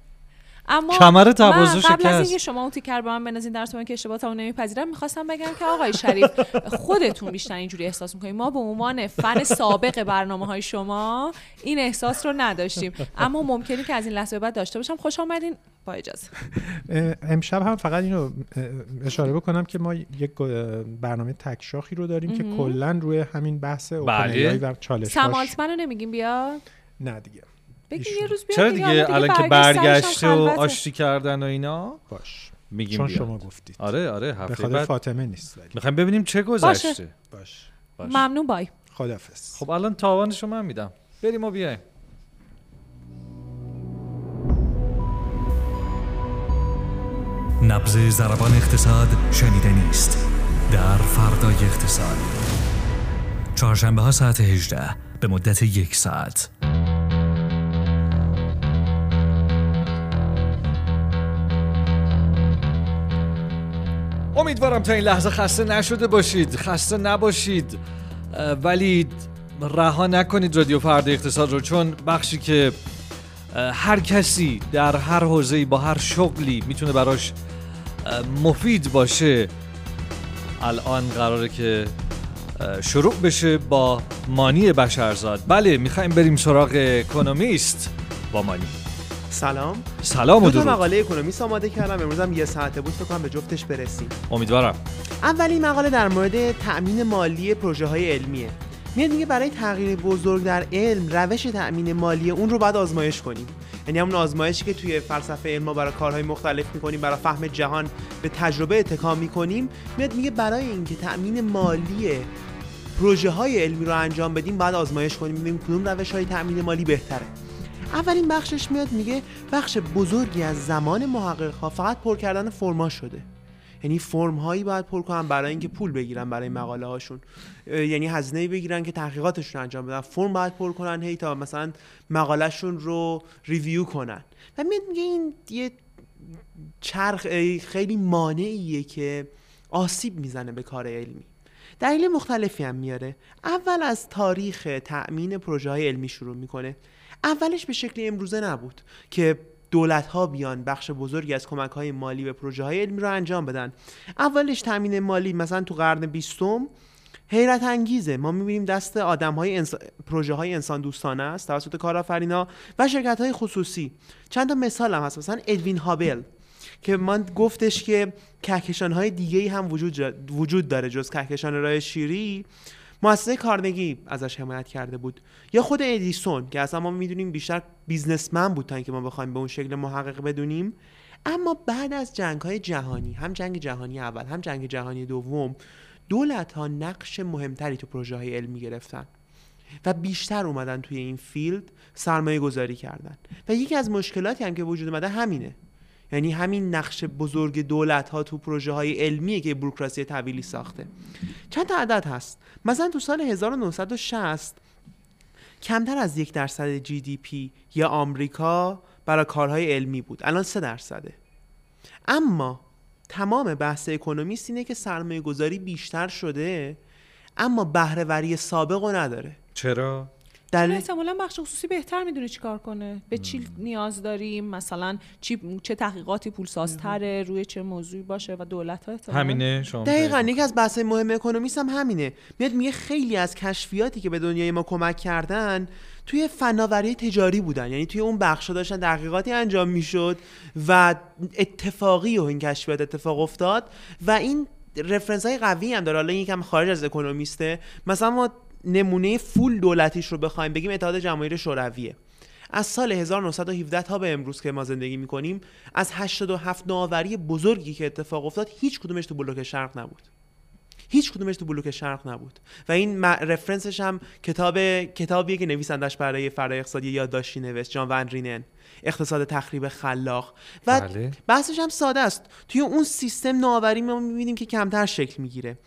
اما کمر تواضع من قبل از شکست. اینکه شما اون تیکر به من بنازین در که اشتباهاتمو نمیپذیرم می‌خواستم بگم که آقای شریف خودتون بیشتر اینجوری احساس می‌کنید ما به عنوان فن سابق برنامه های شما این احساس رو نداشتیم. اما ممکنه که از این لحظه به بعد داشته باشم. خوش آمدین. با اجازه. امشب هم فقط اینو اشاره بکنم که ما یک برنامه تکشاخی رو داریم که کلا روی همین بحث اوپن بله. ای آی و چالش سمالتمن رو نمیگیم؟ بیاد نه دیگه. ایشون. یه روز بیاد چرا دیگه، الان که برگشته و. آشتی کردن و اینا؟ باش. میگیم چون بیاد. شما گفتید. آره آره به هفته خاطر بعد. فاطمه نیست ولی. می‌خوایم ببینیم چه گذشته. باش. باش. ممنون بای. خدافظ خب الان تاوانشو من میدم. بریم و بیایم. نبض ضربان اقتصاد شنیدنی است در فردای اقتصاد. چهارشنبه ها ساعت 18 به مدت یک ساعت. امیدوارم تا این لحظه خسته نشده باشید. خسته نباشید. ولی رها نکنید رادیو فردا اقتصاد رو چون بخشی که هر کسی در هر حوزه‌ای با هر شغلی می‌تونه براش مفید باشه الان قراره که شروع بشه با مانی بشرزاد. بله می‌خوایم بریم سراغ اکونومیست با مانی. سلام. سلام دو تا مقاله اکونومیست آماده کردم. امروز هم یه ساعته بود. فکر کنم به جفتش برسیم. امیدوارم. اولین مقاله در مورد تأمین مالی پروژه های علمیه. میاد میگه برای تغییر بزرگ در علم روش تأمین مالی اون رو باید آزمایش کنیم. یعنی همون آزمایشی که توی فلسفه علم ما برای کارهای مختلف می‌کنیم برای فهم جهان به تجربه اتکا می‌کنیم. میاد میگه برای اینکه تأمین مالی پروژه های علمی رو انجام بدیم باید آزمایش کنیم. ببینیم کدوم روش های تأمین مالی بهتره. اولین بخشش میاد میگه بخش بزرگی از زمان محقق ها فقط پر کردن فرما شده. یعنی فرم هایی باید پر کنن برای اینکه پول بگیرن برای مقاله هاشون یعنی هزینه بگیرن که تحقیقاتشون انجام بدن. فرم باید پر کنن هی تا مثلا مقالهشون رو ریویو کنن. و میگه این یه چرخ خیلی مانعیه که آسیب می‌زنه به کار علمی. دلیل مختلفی هم میاره. اول از تاریخ تأمین پروژه های علمی شروع می‌کنه. اولش به شکل امروزه نبود که دولت ها بیان بخش بزرگی از کمک های مالی به پروژه های علمی رو انجام بدن. اولش تامین مالی مثلا تو قرن بیستم حیرت انگیزه. ما می‌بینیم دست آدم های انس... پروژه های انسان دوستانه است توسط کارآفرینا و شرکت های خصوصی. چند تا مثال هم هست. مثلا ادوین هابل که من گفتش که کهکشان های دیگه هم وجود, جا- وجود داره جز کهکشان راه شیری. مؤسسه کارنگی ازش حمایت کرده بود. یا خود ادیسون که اصلا ما می‌دونیم بیشتر businessman بود تا اینکه ما بخوایم به اون شکل محقق بدونیم. اما بعد از جنگ های جهانی هم جنگ جهانی اول هم جنگ جهانی دوم دولت ها نقش مهمتری تو پروژه های علمی گرفتن و بیشتر اومدن توی این field سرمایه گذاری کردن. و یکی از مشکلاتی هم که وجود اومده همینه. یعنی همین نقش بزرگ دولت ها تو پروژه های علمیه که بروکراسی طویلی ساخته. چند تا عدد هست؟ مثلا تو سال 1960 کمتر از یک درصد جی دی پی یا آمریکا برای کارهای علمی بود. الان سه درصده. اما تمام بحث اکونومیست اینه که سرمایه گذاری بیشتر شده اما بهرهوری سابق رو نداره. چرا؟ در احتمالا بخش خصوصی بهتر می‌دونه چیکار کنه؟ به چی نیاز داریم؟ مثلا چی چه تحقیقاتی پولسازتره؟ روی چه موضوعی باشه و دولت ها همینه شما دقیقا یکی از بحث مهم اکونومیست هم همینه. میاد میگه خیلی از کشفیاتی که به دنیای ما کمک کردن توی فناوری تجاری بودن. یعنی توی اون بخشا داشتن تحقیقاتی انجام می‌شد و اتفاقی و این کشفیات اتفاق افتاد و این رفرنس های قوی هم داره. حالا یکم خارج از اکونومیسته. مثلا ما نمونه فول دولتیش رو بخوایم بگیم اتحاد جماهیر شورویه. از سال 1917 تا به امروز که ما زندگی می‌کنیم از 87 نوآوری بزرگی که اتفاق افتاد هیچ کدومش تو بلوک شرق نبود. هیچ کدومش تو بلوک شرق نبود. و این رفرنسش هم کتاب کتابیه که نویسندش برای فرای اقتصادی یادداشتی نوشت جان ون رینن. اقتصاد تخریب خلاق. و بله. بحثش هم ساده است. توی اون سیستم نوآوری ما می‌بینیم که کمتر شکل می‌گیره.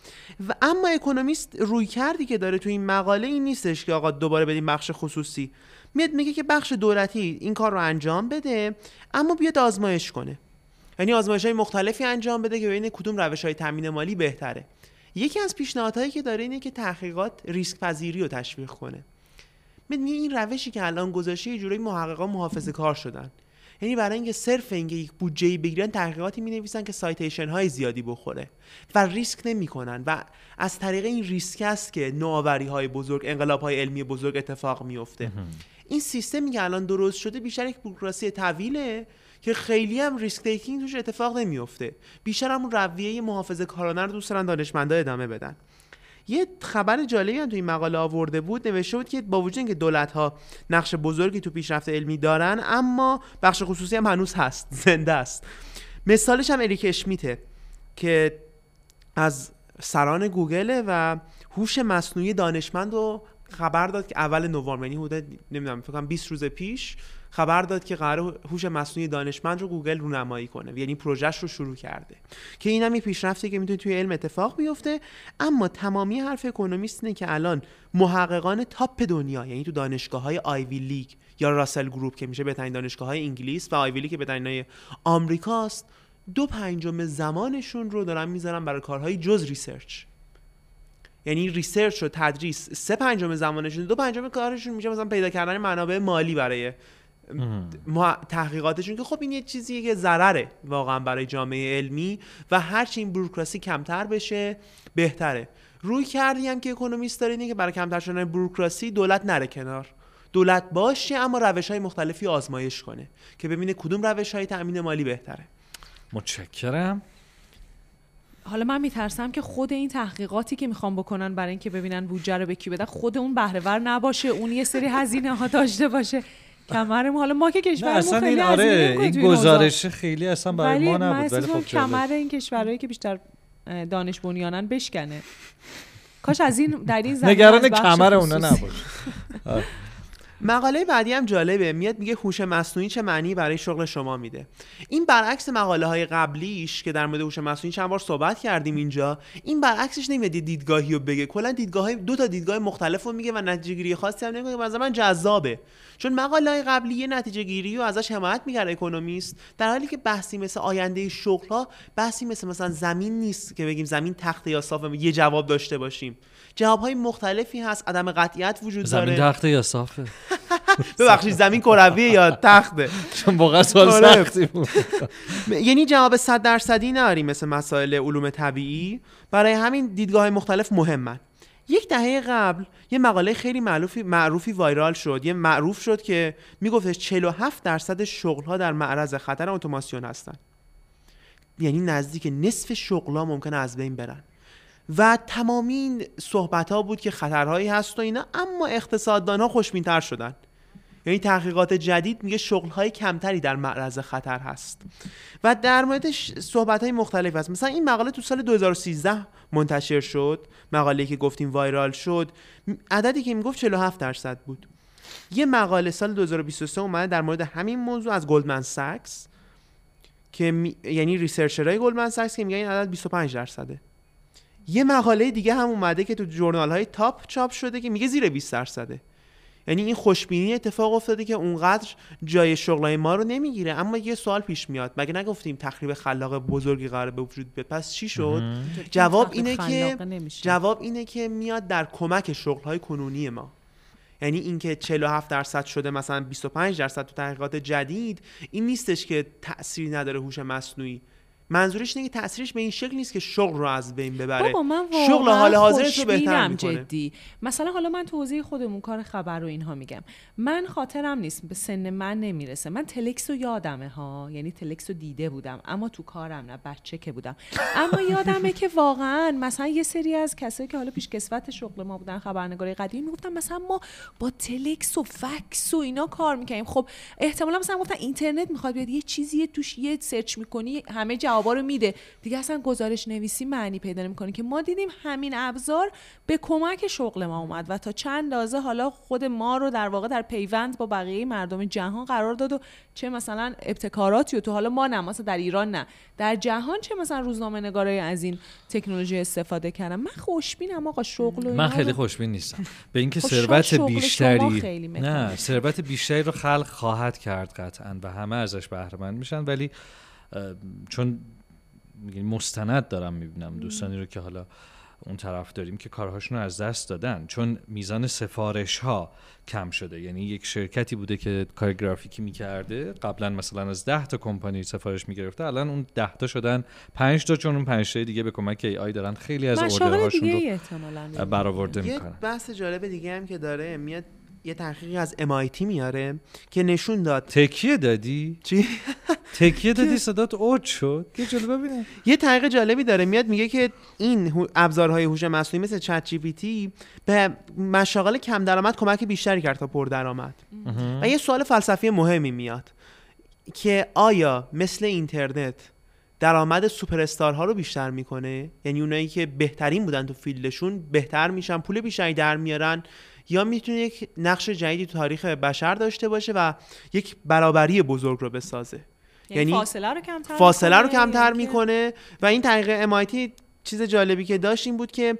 و اما اکونومیست روی کردی که داره توی این مقاله این نیستش که آقا دوباره بدیم بخش خصوصی. میاد میگه که بخش دولتی این کار رو انجام بده اما بیاد آزمایش کنه. یعنی آزمایش های مختلفی انجام بده که ببینه کدوم روش های تامین مالی بهتره. یکی از پیشنهادهایی که داره اینه که تحقیقات ریسک پذیری رو تشویق کنه. میگه این روشی که الان گذاشته یه جوری محققا محافظه کار شدن. یعنی برای اینکه صرف اینکه یک بودجه بگیرن تحقیقاتی می نویسن که سایتیشن های زیادی بخوره و ریسک نمی‌کنن. و از طریق این ریسک است که نوآوری های بزرگ انقلاب های علمی بزرگ اتفاق میفته این سیستمی که الان درست شده بیشتر یک بوروکراسی طویله که خیلی هم risk taking توش اتفاق نمیفته بیشتر هم رویه محافظه کارانه رو دوست دارن دانشمندا ادامه بدن. یه خبر جالبی هم تو این مقاله آورده بود نوشته بود که با وجود اینکه دولت ها نقش بزرگی تو پیشرفت علمی دارن اما بخش خصوصی هم هنوز هست زنده است. مثالش هم اریک اشمیته که از سران گوگل و هوش مصنوعی دانشمند رو خبر داد که اول نوامبر یعنی حدود نمی‌دونم فکر کنم 20 روز پیش خبر داد که قرار هوش مصنوعی دانشمند رو گوگل رونمایی کنه. یعنی پروژهش رو شروع کرده. که این هم یه پیشرفتی که می‌تونه توی علم اتفاق بیفته. اما تمامی حرف اکونومیست اینه که الان محققان top دنیا یعنی تو دانشگاه های Ivy League یا Russell Group که میشه بهترین دانشگاه های انگلیس و Ivy League که بهترین آمریکاست دو پنجم زمانشون رو دارن می‌ذارن برای کارهای جز research. یعنی research و تدریس سه پنجم زمانشون دو پنجم کارشون میشه مثلا پیدا کردن منابع مالی برای تحقیقاتشون که خب این یه چیزیه که ضرره واقعا برای جامعه علمی و هرچی این بروکراسی کمتر بشه بهتره. رویکردی هم که اکونومیست داره اینه که برای کمتر شدن بروکراسی دولت نره کنار. دولت باشه اما روش های مختلفی آزمایش کنه که ببینه کدوم روش های تأمین مالی بهتره. متشکرم. حالا من میترسم که خود این تحقیقاتی که می‌خوام بکنن برای اینکه ببینن بودجه رو به کی بدن خود اون بهره نباشه اون یه سری هزینه ها داشته باشه. کمرمون. حالا ما که کشورمون خیلی این آره این گزارش خیلی اصلا برای ما نبود ولی خب کمر این کشورهایی که بیشتر دانش بنیانن بشکنه. کاش از این در این زمینه نگران کمر اونا نباشه مقاله بعدی هم جالبه. میاد میگه هوش مصنوعی چه معنی برای شغل شما میده. این برعکس مقاله های قبلیش که در مورد هوش مصنوعی چند بار صحبت کردیم اینجا این برعکسش نمیاد دیدگاهی رو بگه. کلا دیدگاه دو تا دیدگاه مختلف رو میگه و نتیجه گیری خاصی هم نمیگه من جذابه. چون مقاله های قبلی یه نتیجه گیری و ازش حمایت می‌کرد اکونومیست در حالی که بحثی مثل آینده شغل ها بحثی مثل مثلا زمین نیست که بگیم زمین تخته یا صاف یه جواب داشته باشیم. جواب های مختلفی هست عدم قطعیت وجود داره. زمین تخته یا صافه ببخشید زمین کرویه یا تخته؟ چون واقعا سوال آره. سختی بود. یعنی جواب 100 درصدی نداریم مثل مسائل علوم طبیعی. برای همین دیدگاه مختلف مهمن. یک دهه قبل یه مقاله خیلی معروفی معروفی وایرال شد. یه معروف شد که میگفتش 47 درصد شغل ها در معرض خطر اتوماسیون هستن. یعنی نزدیک نصف شغل ها ممکنه از بین برن. و تمامی صحبت ها بود که خطرهایی هست و اینا اما اقتصاددان ها خوشبینتر شدن. یعنی تحقیقات جدید میگه شغل های کمتری در معرض خطر هست. و در مورد صحبت های مختلف هست. مثلا این مقاله تو سال 2013 منتشر شد مقاله که گفتیم viral شد. عددی که می‌گفت 47 درصد بود. یه مقاله سال 2023 اومده در مورد همین موضوع از گلدمن ساکس که می... یعنی researcher های گلدمن ساکس که میگن این عدد 25 درصده. یه مقاله دیگه هم اومده که تو journal های top چاپ شده که میگه زیر 20 درصده. یعنی این خوشبینی اتفاق افتاده که اونقدر جای شغلای ما رو نمی‌گیره. اما یه سوال پیش میاد. مگه نگفتیم تخریب خلاق بزرگی قرار به وجود بیاد؟ پس چی شد؟ جواب اینه که جواب اینه که میاد در کمک شغلهای کنونی ما. یعنی اینکه 47 درصد شده مثلا 25 درصد تو تحقیقات جدید این نیستش که تأثیری نداره هوش مصنوعی. منظورش اینه که تاثیرش به این شکل نیست که شغل رو از بین ببره. بابا من شغل حال حاضر رو بهتر می‌کنه. جدی. مثلا حالا من توضیح خودمون کار خبر رو اینها میگم. من خاطرم نیست به سن من نمی‌رسه. من تلکس رو یادمه ها. یعنی تلکس رو دیده بودم. اما تو کارم نه بچه که بودم. اما یادمه که واقعا مثلا یه سری از کسایی که حالا پیش کسوت شغل ما بودن خبرنگاری قدیم می‌گفتن مثلا ما با تلکس و فکس و اینا کار می‌کنیم خب احتمالا مثلا گفتن اینترنت می‌خواد بیاد یه چیزی توش یه سرچ می‌کنی همه جوابا رو میده. دیگه اصلا گزارش نویسی معنی پیدا نمی‌کنه که ما دیدیم همین ابزار به کمک شغل ما اومد و تا چند اندازه حالا خود ما رو در واقع در پیوند با بقیه مردم جهان قرار داد و چه مثلا ابتکاراتی و تو حالا ما نه مثلا در ایران نه. در جهان چه مثلا روزنامه نگارای از این تکنولوژی استفاده کردم من خوشبینم آقا شغل من خیلی خوشبین نیستم. به اینکه خب ثروت بیشتری نه. ثروت بیشتری رو خلق خواهد کرد قطعا و همه ازش بهره مند میشن. ولی چون مستند دارم می‌بینم دوستانی رو که حالا اون طرف داریم که کارهاشون رو از دست دادن. چون میزان سفارش ها کم شده. یعنی یک شرکتی بوده که کار گرافیکی می‌کرده. قبلا مثلا از 10 تا کمپانی سفارش می‌گرفته. الان اون 10 تا شدن 5 تا چون اون 5 تا دیگه به کمک ای آی دارن. خیلی از مشاغل اوردرهاشون دیگه رو برآورده یه می‌کنن بحث جالب دیگه هم که داره میاد یه تحقیقی از MIT میاره که نشون داد. تکیه دادی؟ چی؟ تکیه دادی؟ صدات اوج شد. یه جلو ببینم. یه تحقیق جالبی داره. میاد میگه که این ابزارهای هوش مصنوعی مثل چت جی پی تی به مشاغل کم درآمد کمک بیشتری کرد تا پر درآمد. و یه سوال فلسفی مهمی میاد که آیا مثل اینترنت درآمد سوپر استارها رو بیشتر می‌کنه؟ یعنی اونایی که بهترین بودن تو field شون بهتر میشن پول بیشتری در میارن یا می‌تونه یک نقش جدیدی تو تاریخ بشر داشته باشه و یک برابری بزرگ رو بسازه. یعنی یعنی فاصله رو کمتر فاصله رو کمتر اینکه- می‌کنه. و این تحقیق MIT چیز جالبی که داشت این بود که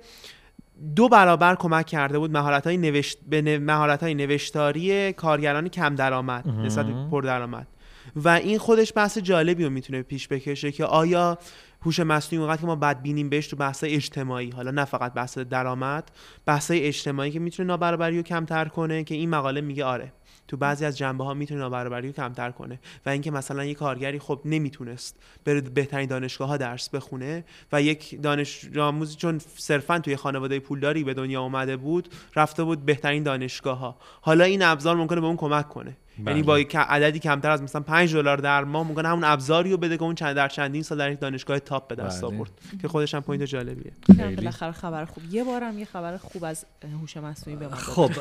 دو برابر کمک کرده بود مهارت های نوشت... به مهارت های نوشتاری کارگران کم درآمد نسبت به پر درآمد و این خودش بحث جالبی رو می‌تونه پیش بکشه که آیا هوش مصنوعی وقتی که ما بدبینیم بهش تو بحث اجتماعی. حالا نه فقط بحث درآمد بحث اجتماعی که می‌تونه نابرابری رو کمتر کنه که این مقاله میگه آره. تو بعضی از جنبه ها می‌تونه نابرابری رو کمتر کنه و اینکه مثلا یک کارگری خب نمی‌تونست بره بهترین دانشگاه ها درس بخونه و یک دانش آموزی چون صرفا توی خانواده پولداری به دنیا اومده بود رفته بود بهترین دانشگاه ها حالا این ابزار ممکنه به اون کمک کنه. بله. یعنی با یک عددی کمتر از مثلا 5 دلار در ماه ممکنه همون ابزاری رو بده که اون چند در چندین سال در یک دانشگاه top به دست بله. آورد. که خودش هم point جالبیه. بالاخره خبر خوب. یه بارم یه خبر خوب از هوش مصنوعی به ما داد. خب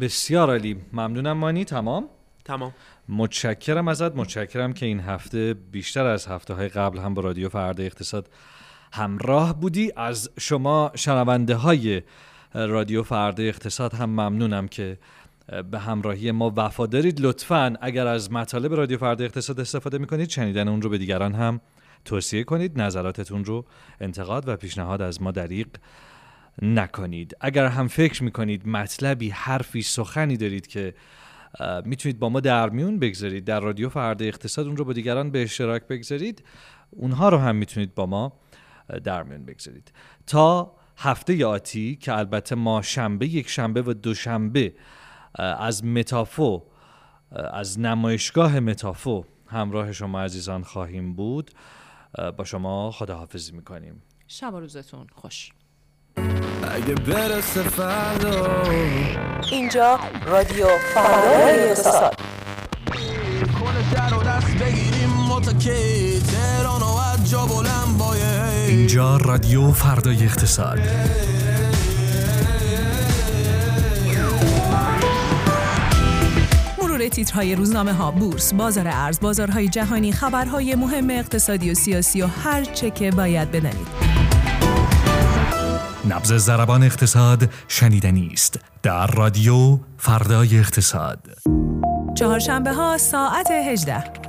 بسیار عالی. ممنونم مانی. تمام؟ تمام. متشکرم ازت. متشکرم که این هفته بیشتر از هفته های قبل هم با رادیو فردا اقتصاد همراه بودی. از شما شنونده های رادیو فردا اقتصاد هم ممنونم که به همراهی ما وفادارید لطفا اگر از مطالب رادیو فردا اقتصاد استفاده می‌کنید شنیدن اون رو به دیگران هم توصیه کنید. نظراتتون رو انتقاد و پیشنهاد از ما دریغ نکنید. اگر هم فکر می‌کنید مطلبی حرفی سخنی دارید که می‌تونید با ما در میون بگذارید در رادیو فردا اقتصاد اون رو با دیگران به اشتراک بگذارید اونها رو هم می‌تونید با ما در میون بگذارید. تا هفته آتی که البته ما شنبه یک شنبه و دوشنبه از متافو از نمایشگاه متافو همراه شما عزیزان خواهیم بود. با شما خداحافظی می‌کنیم. شب روزتون خوش. اگه برسه فردا. اینجا رادیو فردای اقتصاد. کنه در و دست بگیریم متکی تهران و از جا بلند باید اینجا رادیو فردای اقتصاد. مرور تیترهای روزنامه ها بورس بازار ارز بازارهای جهانی خبرهای مهم اقتصادی و سیاسی و هر چه که باید بدانید نبض ضربان اقتصاد شنیدنی است در رادیو فردای اقتصاد. چهارشنبه ها ساعت 18